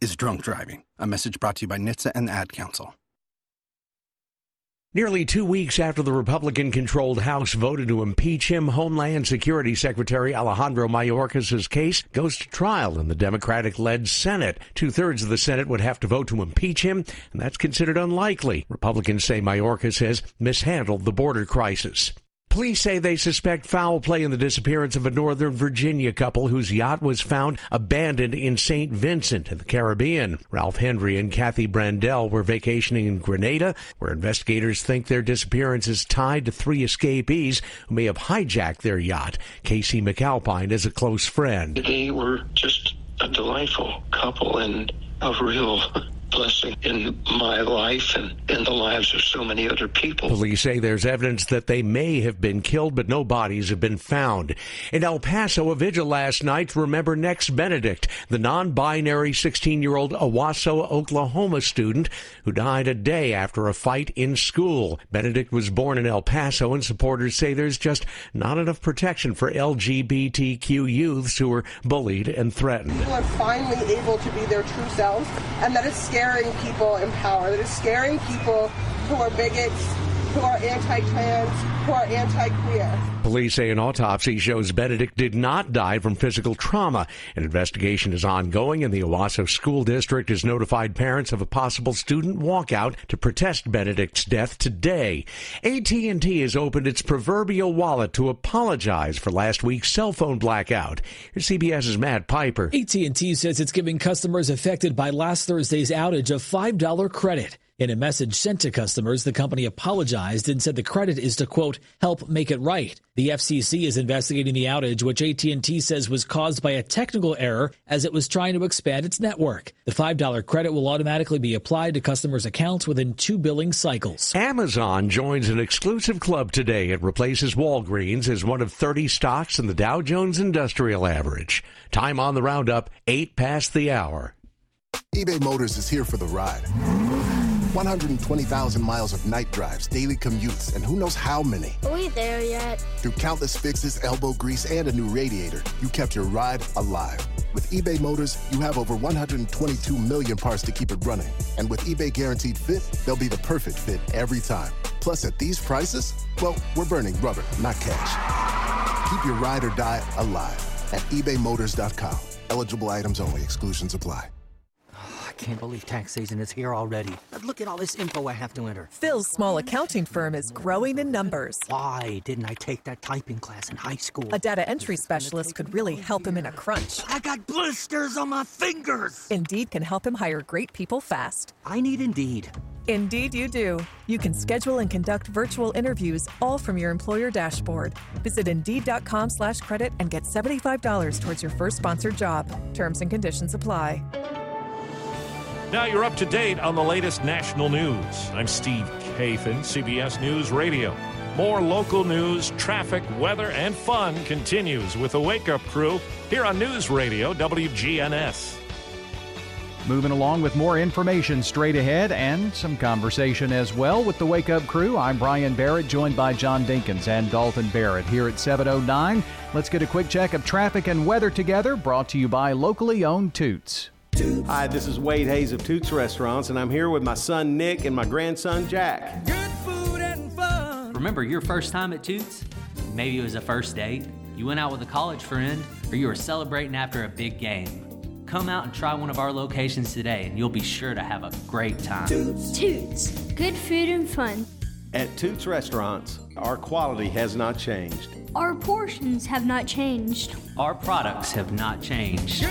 is drunk driving. A message brought to you by NHTSA and the Ad Council. Nearly two weeks after the Republican controlled House voted to impeach him, Homeland Security Secretary Alejandro Mayorkas' case goes to trial in the Democratic led Senate. Two thirds of the Senate would have to vote to impeach him, and that's considered unlikely. Republicans say Mayorkas has mishandled the border crisis. Police say they suspect foul play in the disappearance of a Northern Virginia couple whose yacht was found abandoned in St. Vincent in the Caribbean. Ralph Hendry and Kathy Brandell were vacationing in Grenada, where investigators think their disappearance is tied to three escapees who may have hijacked their yacht. Casey McAlpine is a close friend. They were just a delightful couple and a real blessing in my life and in the lives of so many other people. Police say there's evidence that they may have been killed, but no bodies have been found. In El Paso, a vigil last night to remember Nex Benedict, the non-binary 16-year-old Owasso, Oklahoma student who died a day after a fight in school. Benedict was born in El Paso, and supporters say there's just not enough protection for LGBTQ youths who were bullied and threatened. People are finally able to be their true selves, and that is scaring people in power. That is scaring people who are bigots, who are anti-trans, who are anti-queer. Police say an autopsy shows Benedict did not die from physical trauma. An investigation is ongoing, and the Owasso School District has notified parents of a possible student walkout to protest Benedict's death today. AT&T has opened its proverbial wallet to apologize for last week's cell phone blackout. Here's CBS's Matt Piper. AT&T says it's giving customers affected by last Thursday's outage a $5 credit. In a message sent to customers, the company apologized and said the credit is to quote help make it right. The FCC is investigating the outage, which AT&T says was caused by a technical error as it was trying to expand its network. The $5 credit will automatically be applied to customers' accounts within two billing cycles. Amazon joins an exclusive club today. It replaces Walgreens as one of 30 stocks in the Dow Jones Industrial Average. Time on the roundup, 8 past the hour. eBay Motors is here for the ride. 120,000 miles of night drives, daily commutes, and who knows how many. Are we there yet? Through countless fixes, elbow grease, and a new radiator, you kept your ride alive. With eBay Motors, you have over 122 million parts to keep it running. And with eBay Guaranteed Fit, they'll be the perfect fit every time. Plus, at these prices, well, we're burning rubber, not cash. Keep your ride or die alive at ebaymotors.com. Eligible items only, exclusions apply. I can't believe tax season is here already. Look at all this info I have to enter. Phil's small accounting firm is growing in numbers. Why didn't I take that typing class in high school? A data entry specialist could really help him in a crunch. I got blisters on my fingers. Indeed can help him hire great people fast. I need Indeed. Indeed, you do. You can schedule and conduct virtual interviews all from your employer dashboard. Visit Indeed.com slash credit and get $75 towards your first sponsored job. Terms and conditions apply. Now you're up to date on the latest national news. I'm Steve Kathan, CBS News Radio. More local news, traffic, weather, and fun continues with the Wake Up Crew here on News Radio WGNS. Moving along with more information straight ahead and some conversation as well with the Wake Up Crew. I'm Brian Barrett, joined by John Dinkins and Dalton Barrett here at 709. Let's get a quick check of traffic and weather together, brought to you by locally owned Toots. Hi, this is Wade Hayes of Toots Restaurants, and I'm here with my son Nick and my grandson Jack. Remember your first time at Toots? Maybe it was a first date, you went out with a college friend, or you were celebrating after a big game. Come out and try one of our locations today, and you'll be sure to have a great time. Toots. Good food and fun. At Toots Restaurants, our quality has not changed. Our portions have not changed. Our products have not changed.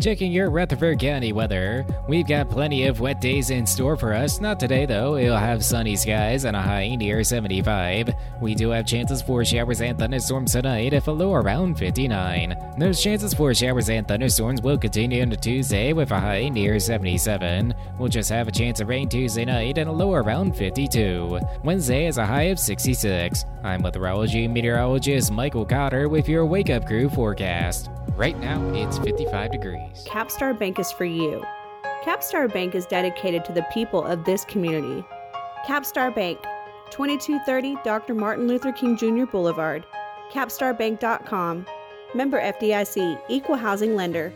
Checking your Rutherford County weather. We've got plenty of wet days in store for us. Not today, though. It'll have sunny skies and a high near 75. We do have chances for showers and thunderstorms tonight, if a low around 59. Those chances for showers and thunderstorms will continue into Tuesday with a high near 77. We'll just have a chance of rain Tuesday night and a low around 52. Wednesday is a high of 66. I'm meteorology meteorologist Michael Cotter with your Wake Up Crew forecast. Right now, it's 55 degrees. Capstar Bank is for you. Capstar Bank is dedicated to the people of this community. Capstar Bank, 2230 Dr. Martin Luther King Jr. Boulevard, capstarbank.com. Member FDIC, Equal Housing Lender.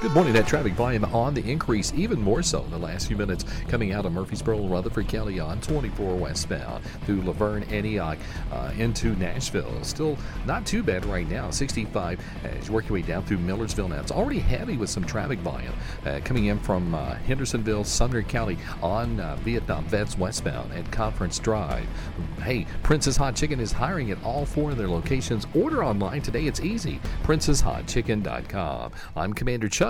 Good morning. That traffic volume on the increase, even more so in the last few minutes, coming out of Murfreesboro, Rutherford County on 24 westbound through La Vergne, Antioch, uh, into Nashville. Still not too bad right now. 65 as you work your way down through Millersville now. It's already heavy with some traffic volume uh, coming in from uh, Hendersonville, Sumner County on uh, Vietnam Vets westbound at Conference Drive. Hey, Prince's Hot Chicken is hiring at all four of their locations. Order online today. It's easy. PrincesHotChicken.com. I'm Commander Chuck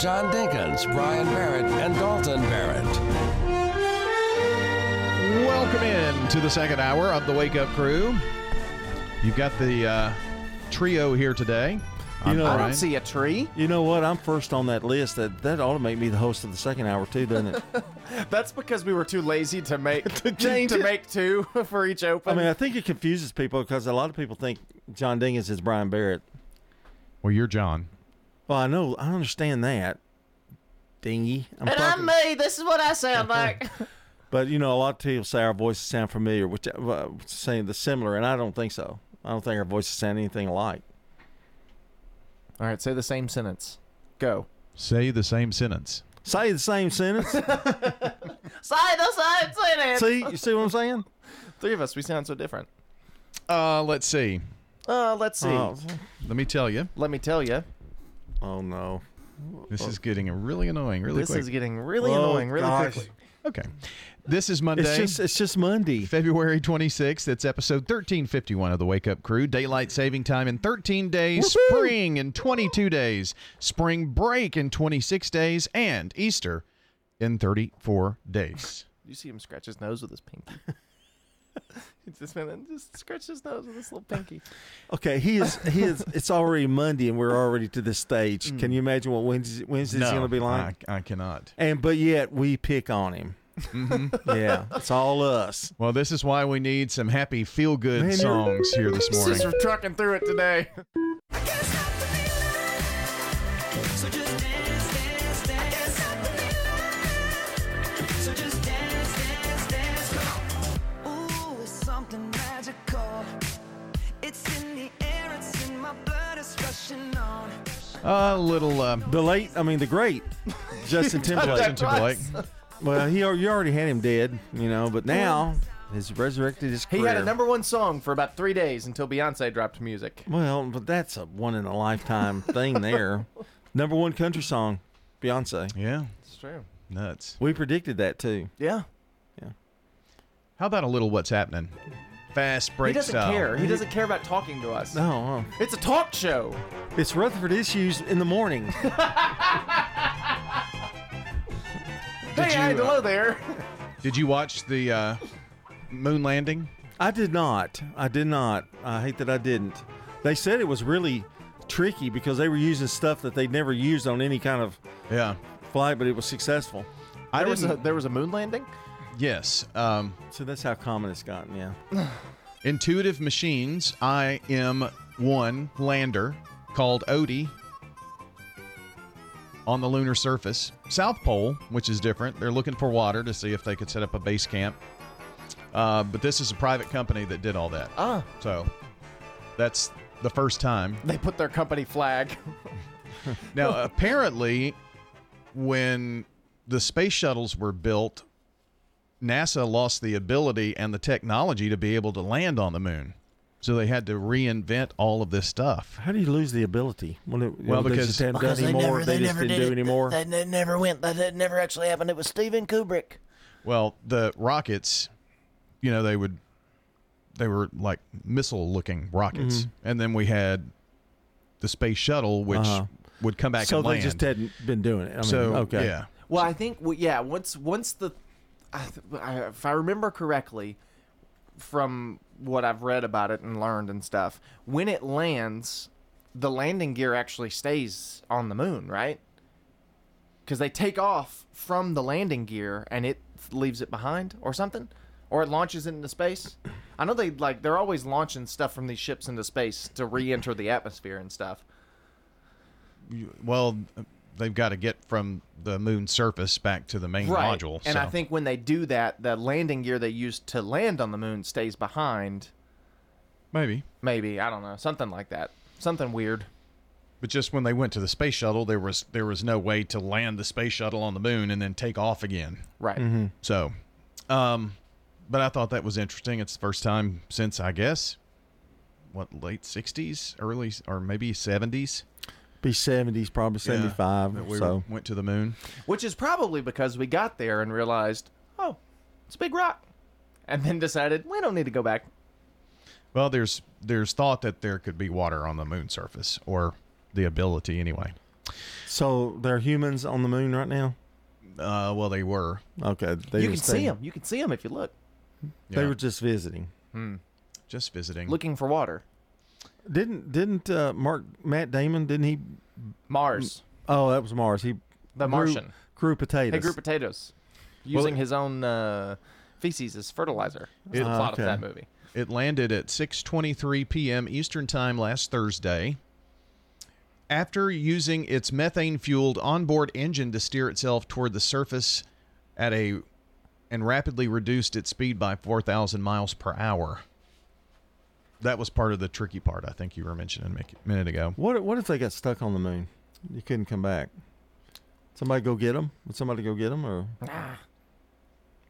John Dinkins, Brian Barrett, and Dalton Barrett. Welcome in to the second hour of the Wake Up Crew. You've got the uh, trio here today. You know, I'm know, Brian. a tree. You know what? I'm first on that list. That that ought to make me the host of the second hour too, doesn't it? That's because we were too lazy to make to, change it. make two for each open. I mean, I think it confuses people because a lot of people think John Dingus is Brian Barrett. Well, you're John. Well, I know, I understand that. Dingy. I'm and talking- I'm me. This is what I sound like. But you know, a lot of people say our voices sound familiar, which uh, saying the similar, and I don't think so. I don't think our voices sound anything alike. All right, say the same sentence. Go. Say the same sentence. Say the same sentence. Say the same sentence. see, you see what I'm saying? Three of us, we sound so different. Uh, let's see. Uh, let's see. Oh. Let me tell you. Let me tell you. Oh no. This oh. is getting really annoying really this quick. is getting really Oh, annoying really gosh. quickly. Okay. This is Monday. It's just it's just Monday. February 26th. It's episode 1351 of the Wake Up Crew. Daylight saving time in 13 days, Woohoo! spring in 22 days, spring break in 26 days, and Easter in 34 days. You see him scratch his nose with his pinky. He just went and just scratched his nose with his little pinky. Okay, he is he is. It's already Monday, and we're already to this stage. Mm. Can you imagine what Wednesday, Wednesday's No, going to be like? I, I cannot. And but yet we pick on him. Mm-hmm. yeah, it's all us. Well, this is why we need some happy feel good Man, songs here this morning. Just for trucking through it today. Ooh, A little. Uh, The late, I mean the great, Justin Timberlake. Justin Timberlake. Well, he you already had him dead, you know, but now he's resurrected his career. He had a number one song for about three days until Beyonce dropped music. Well, but that's a one in a lifetime thing there. Number one country song, Beyonce. Yeah, It's true. nuts. We predicted that too. Yeah. Yeah. How about a little what's happening? Fast break he doesn't style. care. He doesn't care about talking to us. No, It's a talk show. It's Rutherford issues in the morning. hey, you, hi, uh, hello there. Did you watch the uh, moon landing? I did not. I did not. I hate that I didn't. They said it was really tricky because they were using stuff that they'd never used on any kind of Yeah. flight, but it was successful. I there was a there was a moon landing. Yes. Um, So that's how common it's gotten. Yeah. Intuitive Machines IM1 lander called Odie on the lunar surface. South Pole, which is different. They're looking for water to see if they could set up a base camp. Uh, but this is a private company that did all that. Ah. So that's the first time. They put their company flag. now, apparently, when the space shuttles were built, NASA lost the ability and the technology to be able to land on the moon. So they had to reinvent all of this stuff. How do you lose the ability? When it, Well, they because- just Because done they anymore. never, They, they, just never didn't did do it. anymore. That, that never went. That, that never actually happened. It was Steven Kubrick. Well, the rockets, you know, they would they were like missile-looking rockets, Mhm. and then we had the space shuttle, which Uh-huh. would come back so and they land. just hadn't been doing it. I mean, so okay. yeah, Well, I think well, yeah. Once once the, I, if I remember correctly, from what I've read about it and learned and stuff, when it lands, the landing gear actually stays on the moon, right? Because they take off from the landing gear and it leaves it behind, or something, or it launches into space. I know they like they're always launching stuff from these ships into space to re-enter the atmosphere and stuff. Well, they've got to get from the moon surface back to the main right. module. And so. I think when they do that, the landing gear they used to land on the moon stays behind. maybe, Maybe I don't know, something like that, something weird. but just when they went to the space shuttle, there was there was no way to land the space shuttle on the moon and then take off again. Right. Mm-hmm. So, um, but I thought that was interesting. It's the first time since I guess what late '60s, early or maybe '70s. Be seventies, probably seventy five. that we so went to the moon. Which is probably because we got there and realized, oh, it's a big rock, and then decided we don't need to go back. Well, there's there's thought that there could be water on the moon surface, or the ability anyway. so there are humans on the moon right now. Uh, well, they were. Okay, they you were can see them. You can see them if you look. They were just visiting. Hmm. Just visiting. Looking for water. Didn't didn't uh, Mark Matt Damon? Didn't he? Mars. Oh, that was Mars. He The grew- Martian. grew potatoes. Hey, grew potatoes, using his own uh, feces as fertilizer. That's the plot okay. of that movie. It landed at 6:23 p.m. Eastern Time last Thursday. After using its methane-fueled onboard engine to steer itself toward the surface at a and rapidly reduced its speed by 4,000 miles per hour. That was part of the tricky part. I think you were mentioning a minute ago. What what if they got stuck on the moon? You couldn't come back. Somebody go get them? Would somebody go get them, or Nah.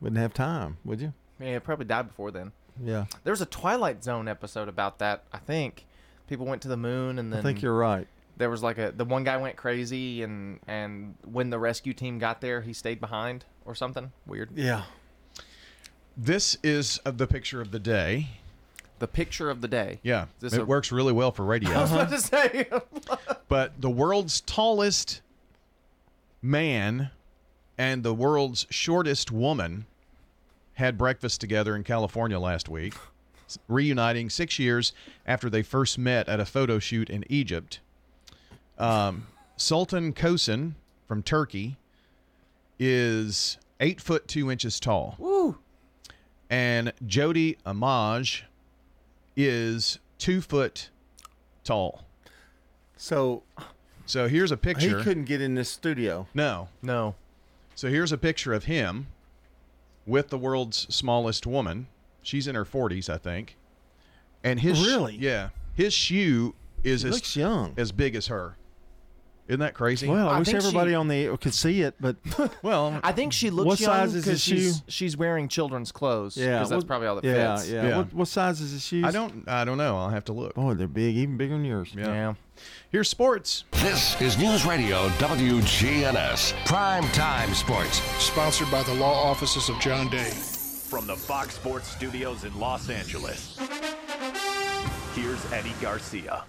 wouldn't have time? Would you? Yeah, it probably died before then. Yeah, There was a Twilight Zone episode about that. I think people went to the moon, and then I think you're right. there was like a the one guy went crazy, and and when the rescue team got there, he stayed behind or something weird. Yeah. This is uh, the picture of the day. The picture of the day. Yeah, it a- works really well for radio. I was about to say. but the world's tallest man and the world's shortest woman had breakfast together in California last week, reuniting six years after they first met at a photo shoot in Egypt. Um, Sultan Kösen from Turkey is eight foot two inches tall. Woo. And Jyoti Amge is two foot tall. So, so here's a picture. He couldn't get in this studio. No. No. So here's a picture of him with the world's smallest woman. She's in her 40s, I think. And his Really? yeah, his shoe is He as looks young. as big as her. Isn't that crazy? Well, I, I wish everybody she- on the could see it, but well, I think she looks What young size is his 'cause she's, shoe? she's wearing children's clothes. yeah, 'cause that's what- probably all that yeah, fits. Yeah, Yeah. What, what size is his shoes? I don't I don't know. I'll have to look. Boy, they're big, even bigger than yours. Yeah. Here's sports. This is News Radio WGNS Prime Time Sports. Sponsored by the law offices of John Day. From the Fox Sports Studios in Los Angeles, here's Eddie Garcia.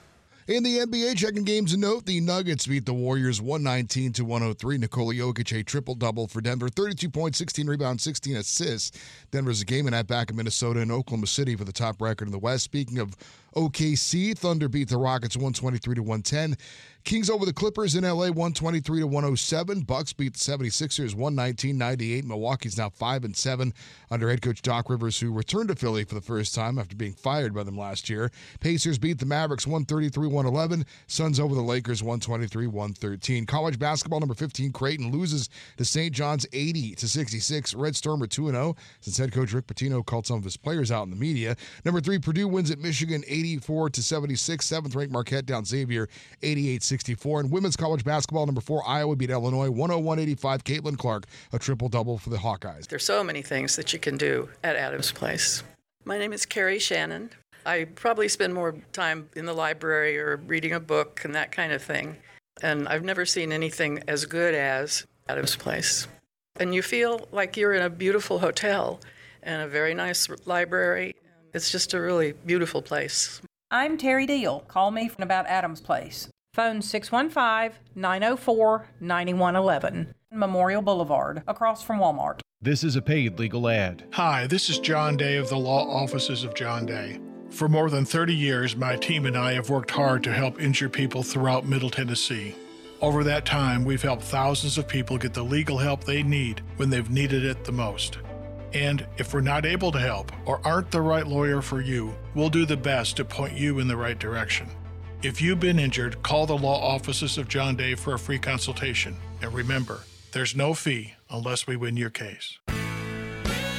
In the NBA, checking games note, the Nuggets beat the Warriors 119 to 103. Nikola Jokic a triple double for Denver, 32 points, 16 rebounds, 16 assists. Denver's a game and that back in Minnesota and Oklahoma City for the top record in the West. Speaking of OKC, Thunder beat the Rockets 123 to 110. Kings over the Clippers in LA 123 to 107. Bucks beat the 76ers 119-98. Milwaukee's now 5 and 7 under head coach Doc Rivers who returned to Philly for the first time after being fired by them last year. Pacers beat the Mavericks 133-111. Suns over the Lakers 123-113. College basketball number 15 Creighton loses to St. John's 80 to 66. Red Storm are 2 0 since head coach Rick Pitino called some of his players out in the media. Number 3 Purdue wins at Michigan 84 to 76. 7th ranked Marquette down Xavier 88 64. And women's college basketball, number four, Iowa beat Illinois 101 85. Caitlin Clark, a triple double for the Hawkeyes. There's so many things that you can do at Adams Place. My name is Carrie Shannon. I probably spend more time in the library or reading a book and that kind of thing. And I've never seen anything as good as Adams Place. And you feel like you're in a beautiful hotel and a very nice library. It's just a really beautiful place. I'm Terry Deal. Call me from about Adams Place. Phone 615 904 9111. Memorial Boulevard, across from Walmart. This is a paid legal ad. Hi, this is John Day of the Law Offices of John Day. For more than 30 years, my team and I have worked hard to help injured people throughout Middle Tennessee. Over that time, we've helped thousands of people get the legal help they need when they've needed it the most. And if we're not able to help or aren't the right lawyer for you, we'll do the best to point you in the right direction. If you've been injured, call the law offices of John Day for a free consultation. And remember, there's no fee unless we win your case.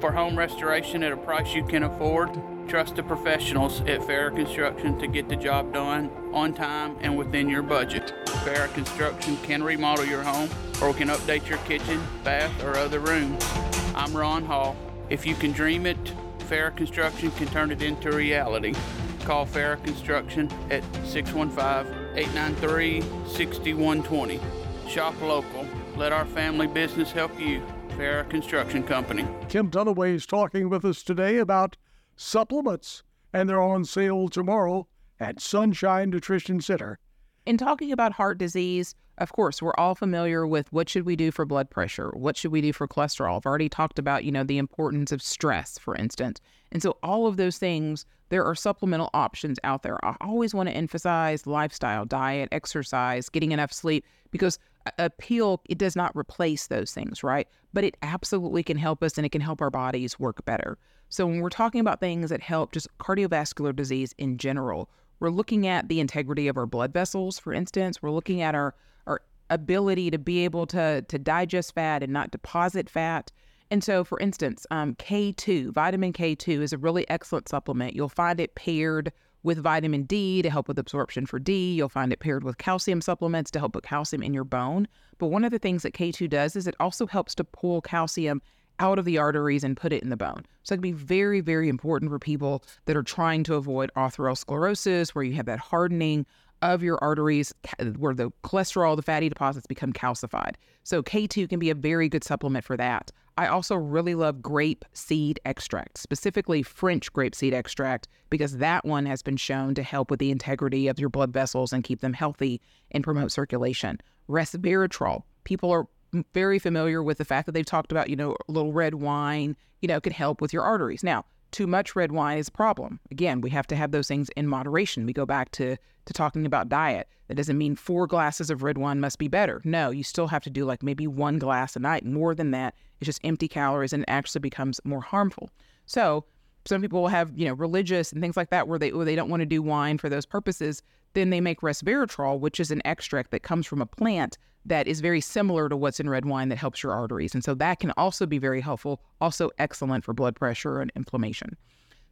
For home restoration at a price you can afford, trust the professionals at Farrah Construction to get the job done on time and within your budget. Farrah Construction can remodel your home or can update your kitchen, bath, or other room. I'm Ron Hall. If you can dream it, Farrah Construction can turn it into reality. Call Farrah Construction at 615-893-6120. Shop local. Let our family business help you. Farrah Construction Company. Kim Dunaway is talking with us today about supplements, and they're on sale tomorrow at Sunshine Nutrition Center. In talking about heart disease, of course, we're all familiar with what should we do for blood pressure? What should we do for cholesterol? I've already talked about, you know, the importance of stress, for instance. And so all of those things, there are supplemental options out there. I always want to emphasize lifestyle, diet, exercise, getting enough sleep because a pill it does not replace those things, right? But it absolutely can help us and it can help our bodies work better. So when we're talking about things that help just cardiovascular disease in general, we're looking at the integrity of our blood vessels, for instance. We're looking at our our ability to be able to to digest fat and not deposit fat. And so, for instance, um, K2, vitamin K2 is a really excellent supplement. You'll find it paired with vitamin D to help with absorption for D. You'll find it paired with calcium supplements to help put calcium in your bone. But one of the things that K2 does is it also helps to pull calcium out of the arteries and put it in the bone. So it can be very, very important for people that are trying to avoid atherosclerosis, where you have that hardening of your arteries where the cholesterol, the fatty deposits become calcified. So K2 can be a very good supplement for that. I also really love grape seed extract, specifically French grape seed extract, because that one has been shown to help with the integrity of your blood vessels and keep them healthy and promote circulation. Resveratrol. People are very familiar with the fact that they've talked about, you know, a little red wine, you know, could help with your arteries. Now, too much red wine is a problem. Again, we have to have those things in moderation. We go back to to talking about diet. That doesn't mean four glasses of red wine must be better. No, you still have to do like maybe one glass a night. More than that, it's just empty calories and it actually becomes more harmful. So some people will have, you know, religious and things like that where they where they don't want to do wine for those purposes. Then they make resveratrol, which is an extract that comes from a plant that is very similar to what's in red wine that helps your arteries. And so that can also be very helpful, also excellent for blood pressure and inflammation.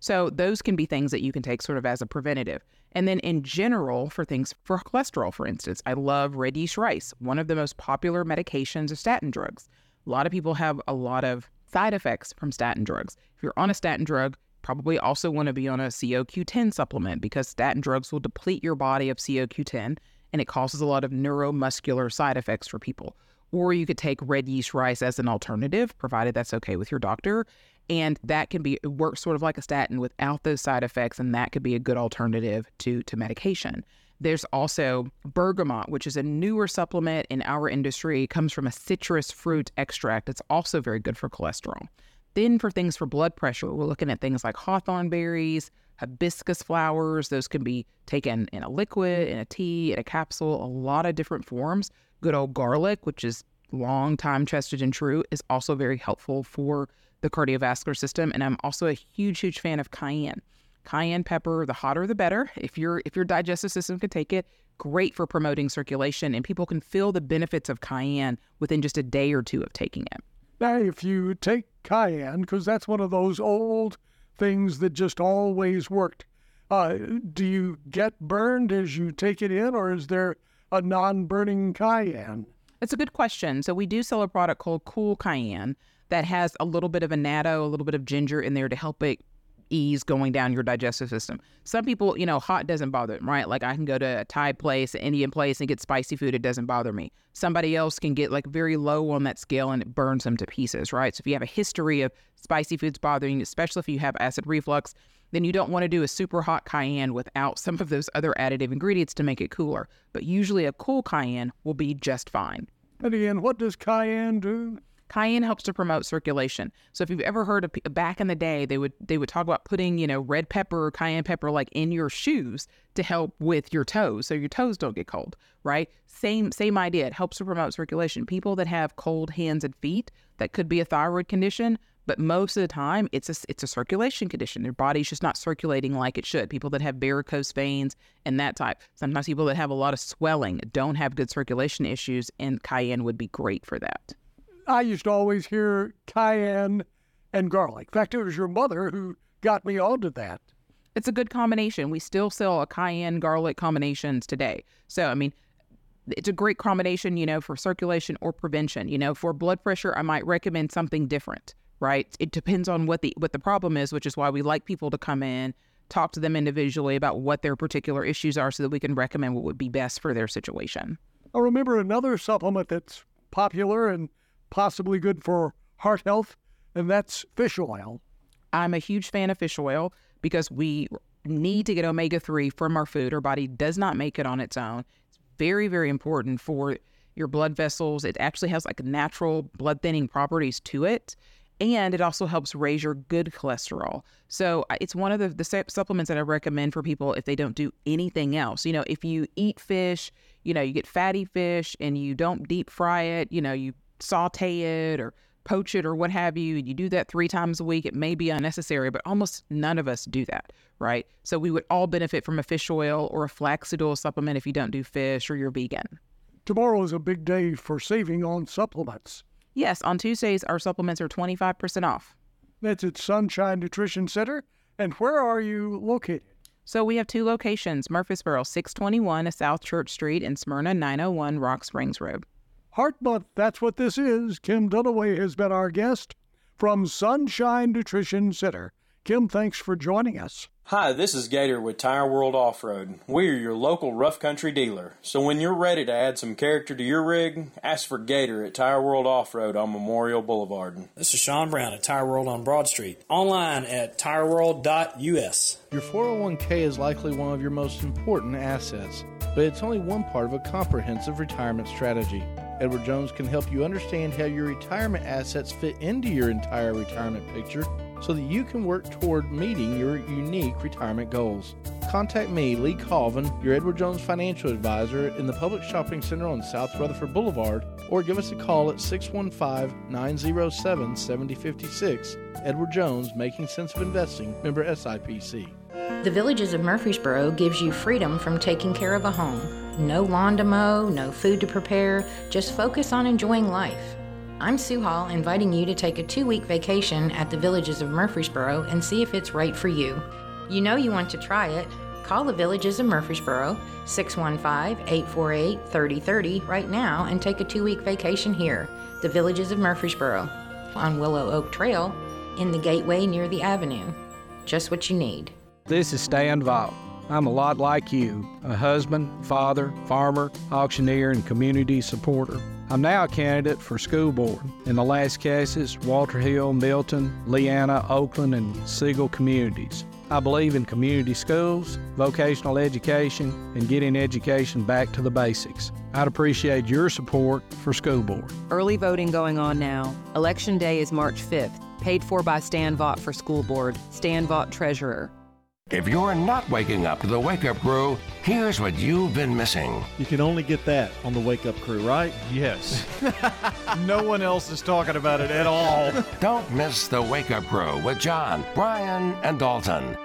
So those can be things that you can take sort of as a preventative. And then in general, for things for cholesterol, for instance, I love red yeast rice. One of the most popular medications are statin drugs. A lot of people have a lot of side effects from statin drugs. If you're on a statin drug, probably also want to be on a CoQ10 supplement because statin drugs will deplete your body of CoQ10 and it causes a lot of neuromuscular side effects for people. Or you could take red yeast rice as an alternative, provided that's okay with your doctor. And that can be it works sort of like a statin without those side effects, and that could be a good alternative to, to medication. There's also bergamot, which is a newer supplement in our industry. It comes from a citrus fruit extract. It's also very good for cholesterol. Then for things for blood pressure, we're looking at things like hawthorn berries, hibiscus flowers. Those can be taken in a liquid, in a tea, in a capsule, a lot of different forms. Good old garlic, which is long time tested and true, is also very helpful for the cardiovascular system. And I'm also a huge, huge fan of cayenne. Cayenne pepper, the hotter the better. If your if your digestive system can take it, great for promoting circulation, and people can feel the benefits of cayenne within just a day or two of taking it. Now, if you take cayenne, because that's one of those old things that just always worked, uh, do you get burned as you take it in, or is there a non burning cayenne? It's a good question. So we do sell a product called Cool Cayenne that has a little bit of annatto, a little bit of ginger in there to help it ease going down your digestive system. Some people, you know, hot doesn't bother them, right? Like I can go to a Thai place, an Indian place, and get spicy food. It doesn't bother me. Somebody else can get like very low on that scale and it burns them to pieces, right? So if you have a history of spicy foods bothering you, especially if you have acid reflux, then you don't want to do a super hot cayenne without some of those other additive ingredients to make it cooler. But usually a cool cayenne will be just fine. And again, what does cayenne do? Cayenne helps to promote circulation. So if you've ever heard of back in the day, they would they would talk about putting you know red pepper or cayenne pepper like in your shoes to help with your toes, so your toes don't get cold. Right? Same same idea. It helps to promote circulation. People that have cold hands and feet, that could be a thyroid condition. But most of the time, it's a it's a circulation condition. Their body's just not circulating like it should. People that have varicose veins and that type. Sometimes people that have a lot of swelling don't have good circulation issues, and cayenne would be great for that. I used to always hear cayenne and garlic. In fact, it was your mother who got me onto that. It's a good combination. We still sell a cayenne garlic combinations today. So, I mean, it's a great combination, you know, for circulation or prevention. You know, for blood pressure, I might recommend something different, right? It depends on what the what the problem is, which is why we like people to come in, talk to them individually about what their particular issues are so that we can recommend what would be best for their situation. I remember another supplement that's popular and possibly good for heart health, and that's fish oil. I'm a huge fan of fish oil because we need to get omega 3 from our food. Our body does not make it on its own. It's very, very important for your blood vessels. It actually has like natural blood thinning properties to it. And it also helps raise your good cholesterol. So it's one of the, the supplements that I recommend for people if they don't do anything else. You know, if you eat fish, you know, you get fatty fish and you don't deep fry it, you know, you saute it or poach it or what have you, and you do that three times a week, it may be unnecessary, but almost none of us do that, right? So we would all benefit from a fish oil or a flaxseed oil supplement if you don't do fish or you're vegan. Tomorrow is a big day for saving on supplements. Yes, on Tuesdays, our supplements are 25% off. That's at Sunshine Nutrition Center. And where are you located? So we have two locations Murfreesboro, 621 South Church Street, and Smyrna, 901 Rock Springs Road. Heart Month, that's what this is. Kim Dunaway has been our guest from Sunshine Nutrition Center. Kim, thanks for joining us. Hi, this is Gator with Tire World Off Road. We are your local rough country dealer. So when you're ready to add some character to your rig, ask for Gator at Tire World Off Road on Memorial Boulevard. This is Sean Brown at Tire World on Broad Street. Online at tireworld.us. Your 401k is likely one of your most important assets, but it's only one part of a comprehensive retirement strategy. Edward Jones can help you understand how your retirement assets fit into your entire retirement picture so that you can work toward meeting your unique retirement goals. Contact me, Lee Colvin, your Edward Jones financial advisor in the Publix Shopping Center on South Rutherford Boulevard, or give us a call at 615 907 7056. Edward Jones, Making Sense of Investing, member SIPC. The Villages of Murfreesboro gives you freedom from taking care of a home. No lawn to mow, no food to prepare, just focus on enjoying life. I'm Sue Hall, inviting you to take a two week vacation at the Villages of Murfreesboro and see if it's right for you. You know you want to try it. Call the Villages of Murfreesboro, 615 848 3030 right now and take a two week vacation here. The Villages of Murfreesboro on Willow Oak Trail in the gateway near the avenue. Just what you need. This is Stan Vaught. I'm a lot like you a husband, father, farmer, auctioneer, and community supporter. I'm now a candidate for school board in the Lascassas Walter Hill, Milton, Leanna, Oakland, and Siegel communities. I believe in community schools, vocational education, and getting education back to the basics. I'd appreciate your support for school board. Early voting going on now. Election day is March 5th. Paid for by Stan Vaught for School Board. Stan Vaught Treasurer. If you're not waking up to the Wake Up Crew, here's what you've been missing. You can only get that on the Wake Up Crew, right? Yes. no one else is talking about it at all. Don't miss the Wake Up Crew with John, Brian, and Dalton.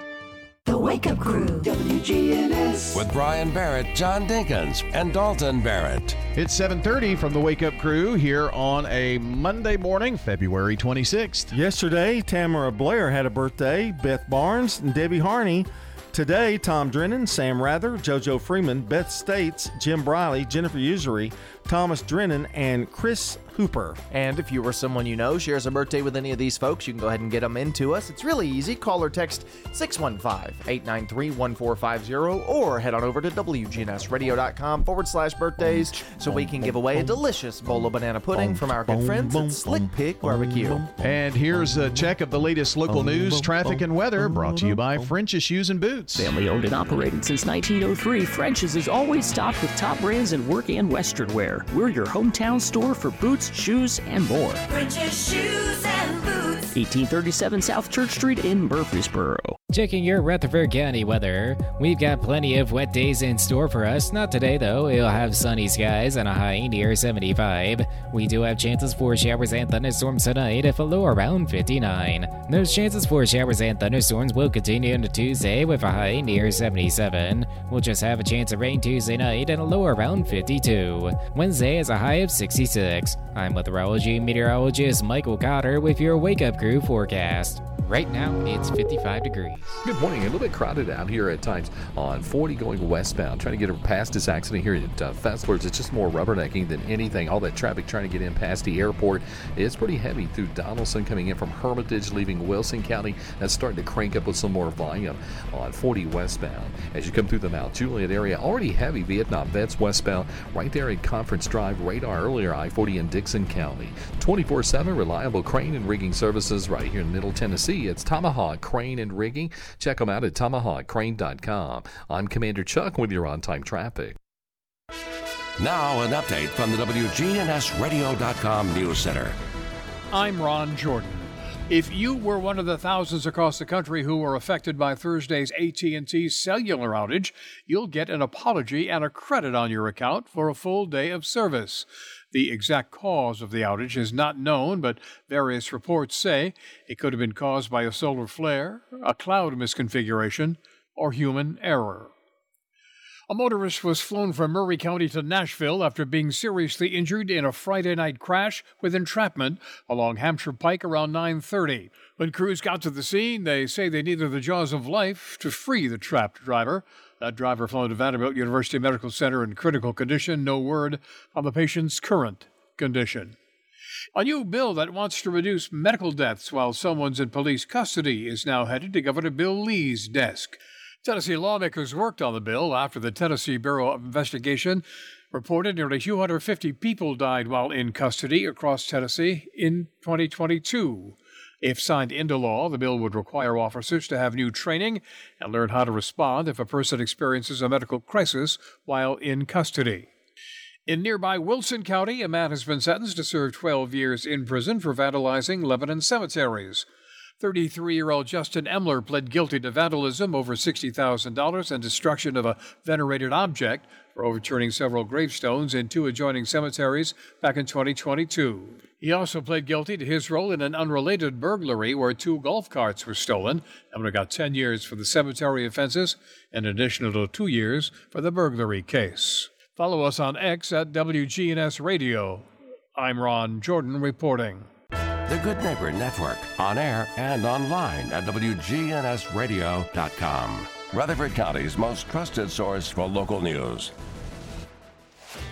The Wake Up Crew, WGNS. With Brian Barrett, John Dinkins, and Dalton Barrett. It's 7:30 from the Wake Up Crew here on a Monday morning, February 26th. Yesterday, Tamara Blair had a birthday, Beth Barnes, and Debbie Harney. Today, Tom Drennan, Sam Rather, JoJo Freeman, Beth States, Jim Briley, Jennifer Usery, Thomas Drennan, and Chris Hooper. And if you or someone you know shares a birthday with any of these folks, you can go ahead and get them into us. It's really easy. Call or text 615 893 1450 or head on over to WGNSradio.com forward slash birthdays so we can give away a delicious bowl of banana pudding from our good friends at Slick Pig Barbecue. And here's a check of the latest local news, traffic, and weather brought to you by French's Shoes and Boots. Family owned and operated since 1903, French's is always stocked with top brands in work and western wear. We're your hometown store for boots, shoes, and more. French's Shoes and Boots. 1837 South Church Street in Murfreesboro. Checking your Rutherford County weather. We've got plenty of wet days in store for us. Not today, though. We'll have sunny skies and a high near 75. We do have chances for showers and thunderstorms tonight, if a low around 59. Those chances for showers and thunderstorms will continue into Tuesday with a high near 77. We'll just have a chance of rain Tuesday night and a low around 52. Wednesday is a high of 66. I'm weatherology meteorologist Michael Cotter with your Wake Up Crew forecast. Right now, it's 55 degrees. Good morning. A little bit crowded out here at times on 40 going westbound. Trying to get past this accident here at uh, Fessler's. It's just more rubbernecking than anything. All that traffic trying to get in past the airport. It's pretty heavy through Donaldson coming in from Hermitage, leaving Wilson County. That's starting to crank up with some more volume on 40 westbound. As you come through the Mount Juliet area, already heavy Vietnam Vets westbound. Right there at Conference Drive, radar earlier I 40 in Dickson County. 24 7 reliable crane and rigging services right here in Middle Tennessee. It's Tomahawk Crane and Rigging. Check them out at tomahawkcrane.com. I'm Commander Chuck with your on time traffic. Now, an update from the WGNSradio.com News Center. I'm Ron Jordan. If you were one of the thousands across the country who were affected by Thursday's AT&T cellular outage, you'll get an apology and a credit on your account for a full day of service. The exact cause of the outage is not known, but various reports say it could have been caused by a solar flare, a cloud misconfiguration, or human error. A motorist was flown from Maury County to Nashville after being seriously injured in a Friday night crash with entrapment along Hampshire Pike around 9:30. When crews got to the scene, they say they needed the jaws of life to free the trapped driver. That driver flown to Vanderbilt University Medical Center in critical condition. No word on the patient's current condition. A new bill that wants to reduce medical deaths while someone's in police custody is now headed to Governor Bill Lee's desk. Tennessee lawmakers worked on the bill after the Tennessee Bureau of Investigation reported nearly 250 people died while in custody across Tennessee in 2022. If signed into law, the bill would require officers to have new training and learn how to respond if a person experiences a medical crisis while in custody. In nearby Wilson County, a man has been sentenced to serve 12 years in prison for vandalizing Lebanon cemeteries. 33 year old Justin Emler pled guilty to vandalism over $60,000 and destruction of a venerated object for overturning several gravestones in two adjoining cemeteries back in 2022. He also pled guilty to his role in an unrelated burglary where two golf carts were stolen. Emler got 10 years for the cemetery offenses and an additional two years for the burglary case. Follow us on X at WGNS Radio. I'm Ron Jordan reporting. The Good Neighbor Network, on air and online at WGNSradio.com. Rutherford County's most trusted source for local news.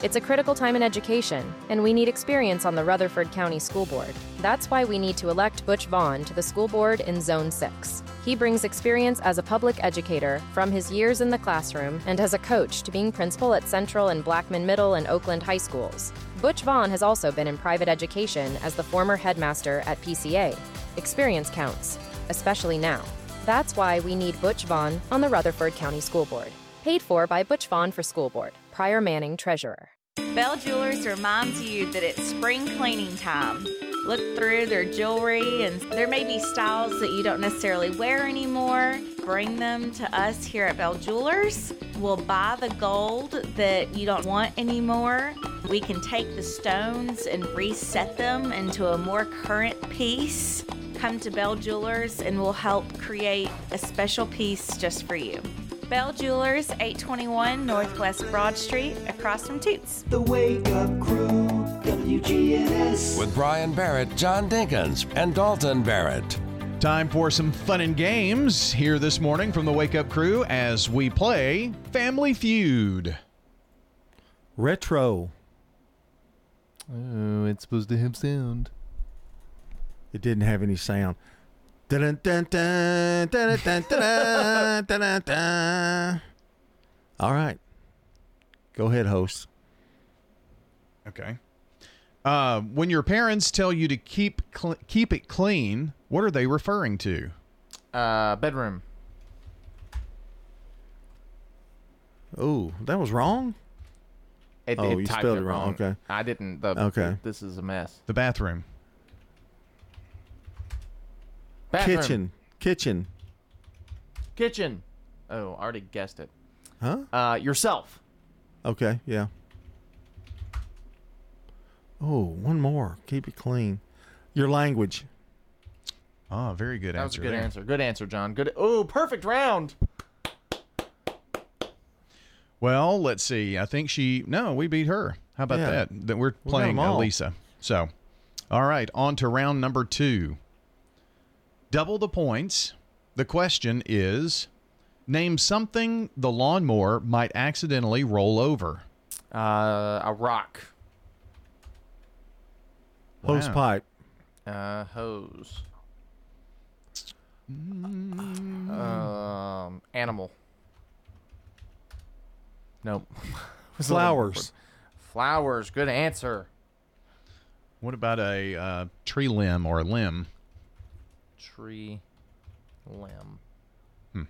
It's a critical time in education, and we need experience on the Rutherford County School Board. That's why we need to elect Butch Vaughn to the school board in Zone 6. He brings experience as a public educator from his years in the classroom and as a coach to being principal at Central and Blackman Middle and Oakland High Schools. Butch Vaughn has also been in private education as the former headmaster at PCA. Experience counts, especially now. That's why we need Butch Vaughn on the Rutherford County School Board. Paid for by Butch Vaughn for School Board. Prior Manning, Treasurer. Bell Jewelers reminds you that it's spring cleaning time. Look through their jewelry, and there may be styles that you don't necessarily wear anymore. Bring them to us here at Bell Jewelers. We'll buy the gold that you don't want anymore. We can take the stones and reset them into a more current piece. Come to Bell Jewelers, and we'll help create a special piece just for you. Bell Jewelers, 821 Northwest Broad Street, across from Toots. The Wake Up Crew, WGNS. With Brian Barrett, John Dinkins, and Dalton Barrett. Time for some fun and games here this morning from the Wake Up Crew as we play Family Feud. Retro. Oh, it's supposed to have sound. It didn't have any sound. All right. Go ahead, host. Okay. Uh, when your parents tell you to keep cl- keep it clean, what are they referring to? Uh, bedroom. Oh, that was wrong. It, oh, it you spelled it wrong. Okay. I didn't. The, Okay. This is a mess. The bathroom. Bathroom. Kitchen. Kitchen. Kitchen. Oh, I already guessed it. Huh? Uh, yourself. Okay. Yeah. Oh, one more. Keep it clean. Your language. Ah, very good That was a answer. good there. answer. Good answer, John. Good. Oh, perfect round. Well, let's see. I think she. No, we beat her. How about Yeah. that? That we're We got playing 'em all. Elisa. So, all right, on to round number two. Double the points. The question is name something the lawnmower might accidentally roll over. Uh, a rock. Hose Wow. pipe. Uh, hose. Mm. Um, animal. Nope. Was looking Flowers. for- Flowers. Good answer. What about a uh, tree limb or a limb? Tree. Limb. Hmm.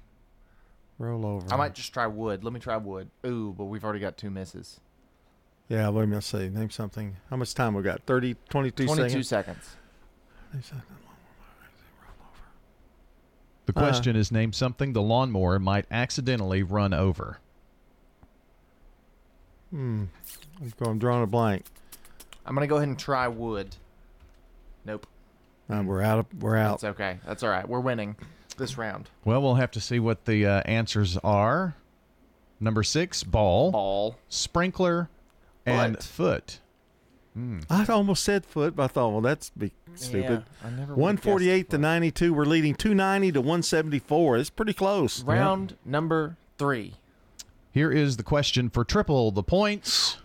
Roll over. I might just try wood. Let me try wood. Ooh, but we've already got two misses. Yeah, let me see. Name something. How much time we got? 30, 22, 22 seconds? seconds. The Uh. question is name something the lawnmower might accidentally run over. Hmm. I'm, going, I'm drawing a blank. I'm gonna go ahead and try wood. Nope. Uh, we're out. Of, we're out. That's okay. That's all right. We're winning this round. Well, we'll have to see what the uh, answers are. Number six, ball. Ball. Sprinkler. And Foot. foot. Hmm. I almost said foot, but I thought, well, that's be stupid. I never would've One guessed forty-eight to ninety-two. We're leading two ninety to one seventy-four. It's pretty close. Round number three. Here is the question for triple the points.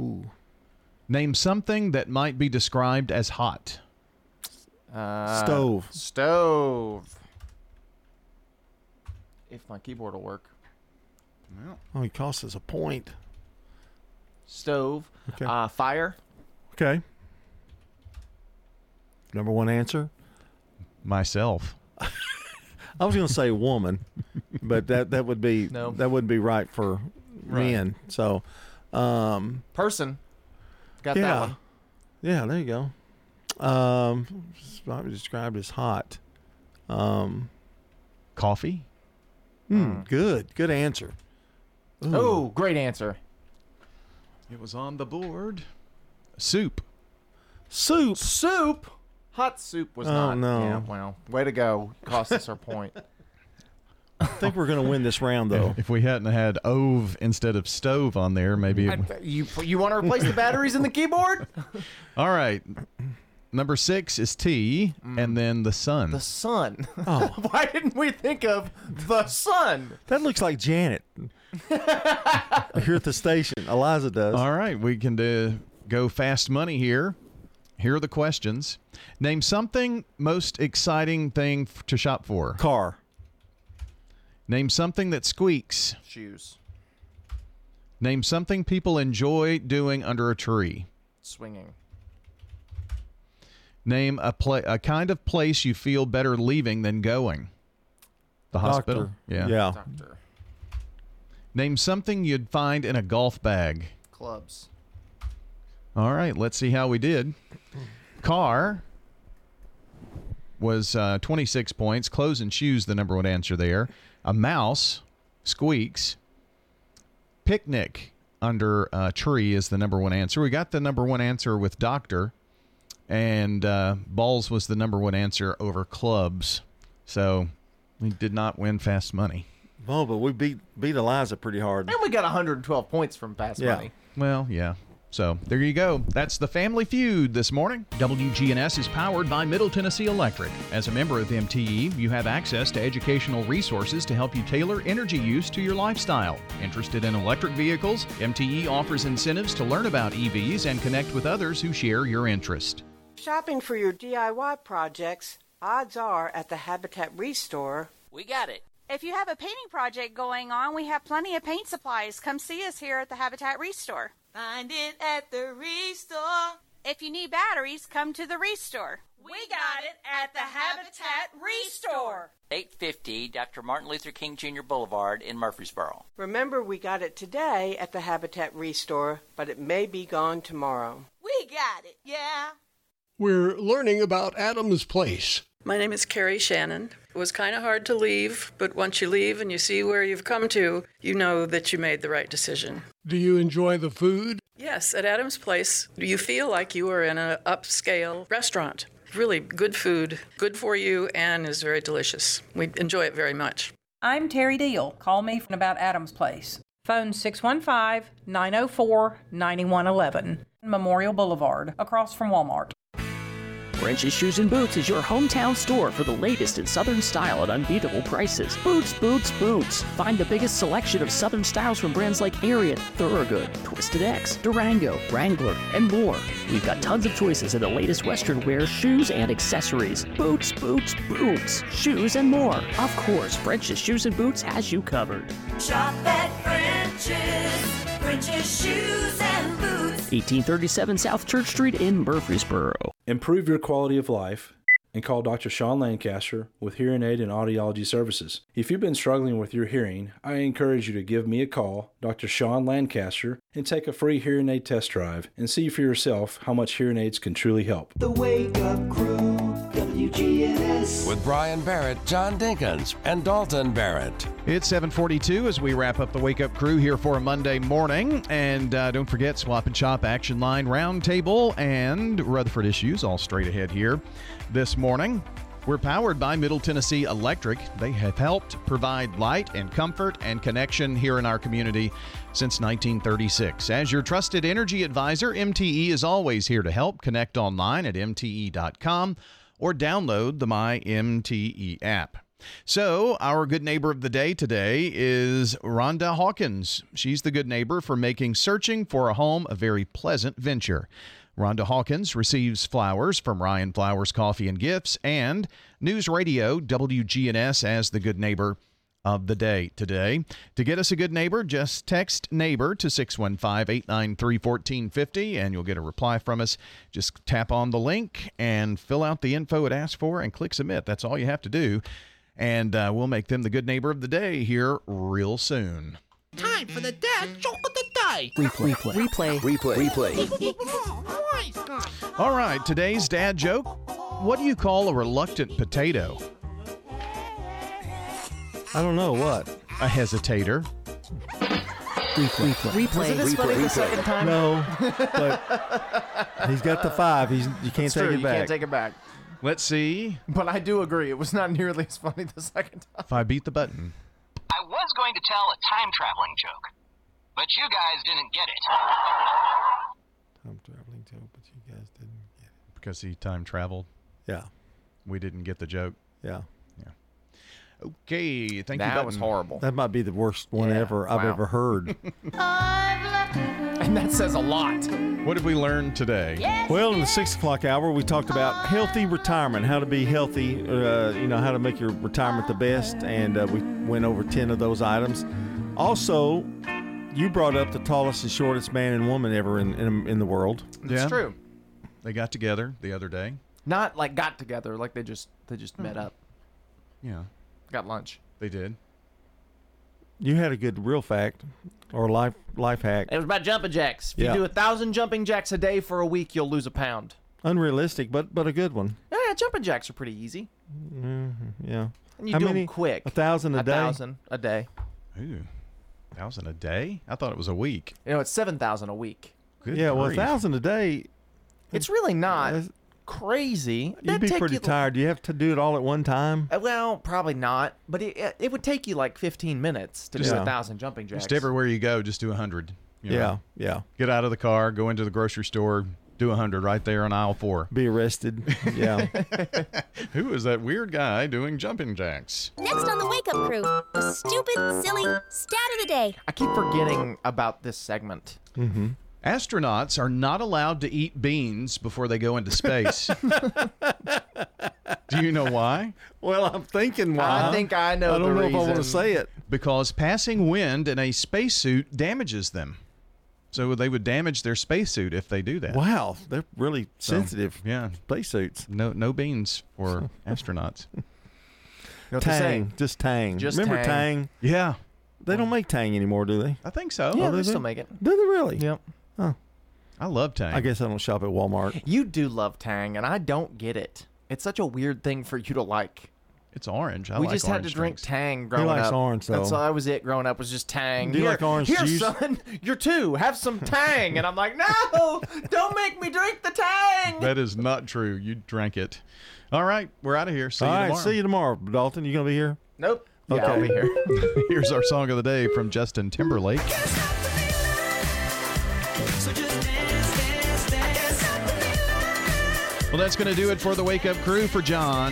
Name something that might be described as hot. Uh, Stove. Stove. If my keyboard will work. Oh, he costs us a point. Stove. Okay. Uh, fire. Okay. Number one answer. Myself. I was going to say woman, but that that would be No. that wouldn't be right for Right. men. So, um, Person. Got yeah, that one. yeah, there you go. Um, it's probably described as hot. Um, Coffee. hmm, good, good answer. Ooh. Oh, great answer. It was on the board. Soup. Soup. Soup. Hot soup was Oh, not. no. Yeah, well, way to go. Cost us our point. I think we're going to win this round though. If we hadn't had ove instead of stove on there, maybe. It, I- you you want to replace the batteries in the keyboard? all right. Number six is T, and mm. then the sun. The sun. Oh. Why didn't we think of the sun? That looks like Janet. Here at the station, Eliza does. All right, we can do, go fast money here. Here are the questions. Name something most exciting thing f- to shop for. Car. Name something that squeaks. Shoes. Name something people enjoy doing under a tree. Swinging. Name a pla- a kind of place you feel better leaving than going. The hospital. Doctor. Yeah. Yeah. Doctor. Name something you'd find in a golf bag. Clubs. All right, let's see how we did. Car was uh, 26 points. Clothes and shoes, the number one answer there. A mouse, squeaks. Picnic under a tree is the number one answer. We got the number one answer with doctor, and uh, balls was the number one answer over clubs. So we did not win fast money. Oh, but we beat beat Eliza pretty hard. And we got 112 points from Fast Yeah. Money. Well, yeah. So there you go. That's the Family Feud this morning. WGNS is powered by Middle Tennessee Electric. As a member of MTE, you have access to educational resources to help you tailor energy use to your lifestyle. Interested in electric vehicles? MTE offers incentives to learn about EVs and connect with others who share your interest. Shopping for your DIY projects, odds are at the Habitat Restore. We got it. If you have a painting project going on, we have plenty of paint supplies. Come see us here at the Habitat Restore. Find it at the Restore. If you need batteries, come to the Restore. We got it at the Habitat Restore. 850 Dr. Martin Luther King Jr. Boulevard in Murfreesboro. Remember, we got it today at the Habitat Restore, but it may be gone tomorrow. We got it, yeah. We're learning about Adams Place. My name is Carrie Shannon. It was kind of hard to leave, but once you leave and you see where you've come to, you know that you made the right decision. Do you enjoy the food? Yes, at Adams Place, you feel like you are in an upscale restaurant. Really good food, good for you, and is very delicious. We enjoy it very much. I'm Terry Deal. Call me from about Adams Place. Phone 615 904 9111. Memorial Boulevard, across from Walmart. French's Shoes and Boots is your hometown store for the latest in Southern style at unbeatable prices. Boots, boots, boots. Find the biggest selection of Southern styles from brands like Ariat, Thorogood, Twisted X, Durango, Wrangler, and more. We've got tons of choices in the latest Western wear, shoes, and accessories. Boots, boots, boots. Shoes and more. Of course, French's Shoes and Boots has you covered. Shop at French's. French's Shoes and Boots. 1837 South Church Street in Murfreesboro. Improve your quality of life and call Dr. Sean Lancaster with Hearing Aid and Audiology Services. If you've been struggling with your hearing, I encourage you to give me a call, Dr. Sean Lancaster, and take a free hearing aid test drive and see for yourself how much hearing aids can truly help. The Wake Up Crew, WGNS. With Brian Barrett, John Dinkins, and Dalton Barrett. It's 742 as we wrap up the Wake Up Crew here for a Monday morning. And uh, don't forget Swap and Shop, Action Line, Roundtable, and Rutherford Issues all straight ahead here this morning. We're powered by Middle Tennessee Electric. They have helped provide light and comfort and connection here in our community since 1936. As your trusted energy advisor, MTE is always here to help. Connect online at mte.com or download the My MTE app. So, our good neighbor of the day today is Rhonda Hawkins. She's the good neighbor for making searching for a home a very pleasant venture. Rhonda Hawkins receives flowers from Rion Flowers Coffee and Gifts and News Radio WGNS as the good neighbor of the day today. To get us a good neighbor, just text neighbor to 615 893 1450 and you'll get a reply from us. Just tap on the link and fill out the info it asks for and click submit. That's all you have to do. And uh, we'll make them the good neighbor of the day here real soon. Time for the dad joke of the day. Replay. Replay. Replay. Replay. All right, today's dad joke. What do you call a reluctant potato? I don't know what. A hesitator. Replay. Replay. Wasn't this funny the second time? No, but he's got the five. He's you can't It's take true, it you back. can't take it back. Let's see But I do agree, it was not nearly as funny the second time. if I beat the button. I was going to tell a time traveling joke, but you guys didn't get it. Time traveling joke, but you guys didn't get it. Because he time traveled. Yeah. We didn't get the joke. Yeah. Yeah. Okay, thank you. that was horrible. That might be the worst one ever I've wow. ever heard. And that says a lot. What did we learn today? Well, in the six o'clock hour, we talked about healthy retirement, how to be healthy, uh, you know, how to make your retirement the best, and uh, we went over 10 of those items. Also, you brought up the tallest and shortest man and woman ever in, in, in the world. It's true. They got together the other day. Not like got together, like they just they just met up, Yeah, got lunch. they did. You had a good real fact or life life hack. It was about jumping jacks. If Yeah. you do a thousand jumping jacks a day for a week, you'll lose a pound. Unrealistic, but but a good one. Yeah, jumping jacks are pretty easy. Mhm, yeah. And you How do many? them quick. A thousand a, a day. thousand a day. Ooh, thousand a day? I thought it was a week. You know, it's seven thousand a week. Good yeah, well, a grief. thousand a day. It's really not crazy. You'd That'd be pretty you- tired. Do you have to do it all at one time? Uh, Well, probably not, but it, it- it would take you like 15 minutes to Just- do Yeah. a thousand jumping jacks. Just everywhere you go, just do a hundred. you know. Yeah, yeah. Get out of the car, go into the grocery store, do a hundred right there on aisle four. Be arrested. Yeah. Who is that weird guy doing jumping jacks? Next on the Wake Up Crew, the stupid, silly stat of the day. I keep forgetting about this segment. Astronauts are not allowed to eat beans before they go into space. Do you know why? Well, I'm thinking why. I think I know I don't the know if I want to say it. Because passing wind in a spacesuit damages them. So they would damage their spacesuit if they do that. Wow, they're really So, sensitive. yeah. Spacesuits. No no beans for astronauts. You know what they say? Tang, just Tang. Just Remember Tang. Tang? Yeah. They don't make Tang anymore, do they? I think so. Yeah, Oh, do they still make it. Do they really? Yep. Oh, I love Tang. I guess I don't shop at Walmart. You do love Tang, and I don't get it. It's such a weird thing for you to like. It's orange. I we like just had to orange drink drinks. Tang growing He likes up. orange, That's though. all that was it growing up was just Tang. Do you here, like orange here, juice? son, you're two. Have some Tang, and I'm like, no, don't make me drink the Tang. That is not true. You drank it. All right, we're out of here. See All you right, tomorrow. see you tomorrow, Dalton. You gonna be here? Nope. Yeah, I'll be here. Here's our song of the day from Justin Timberlake. Well, that's going to do it for the Wake Up Crew. For John,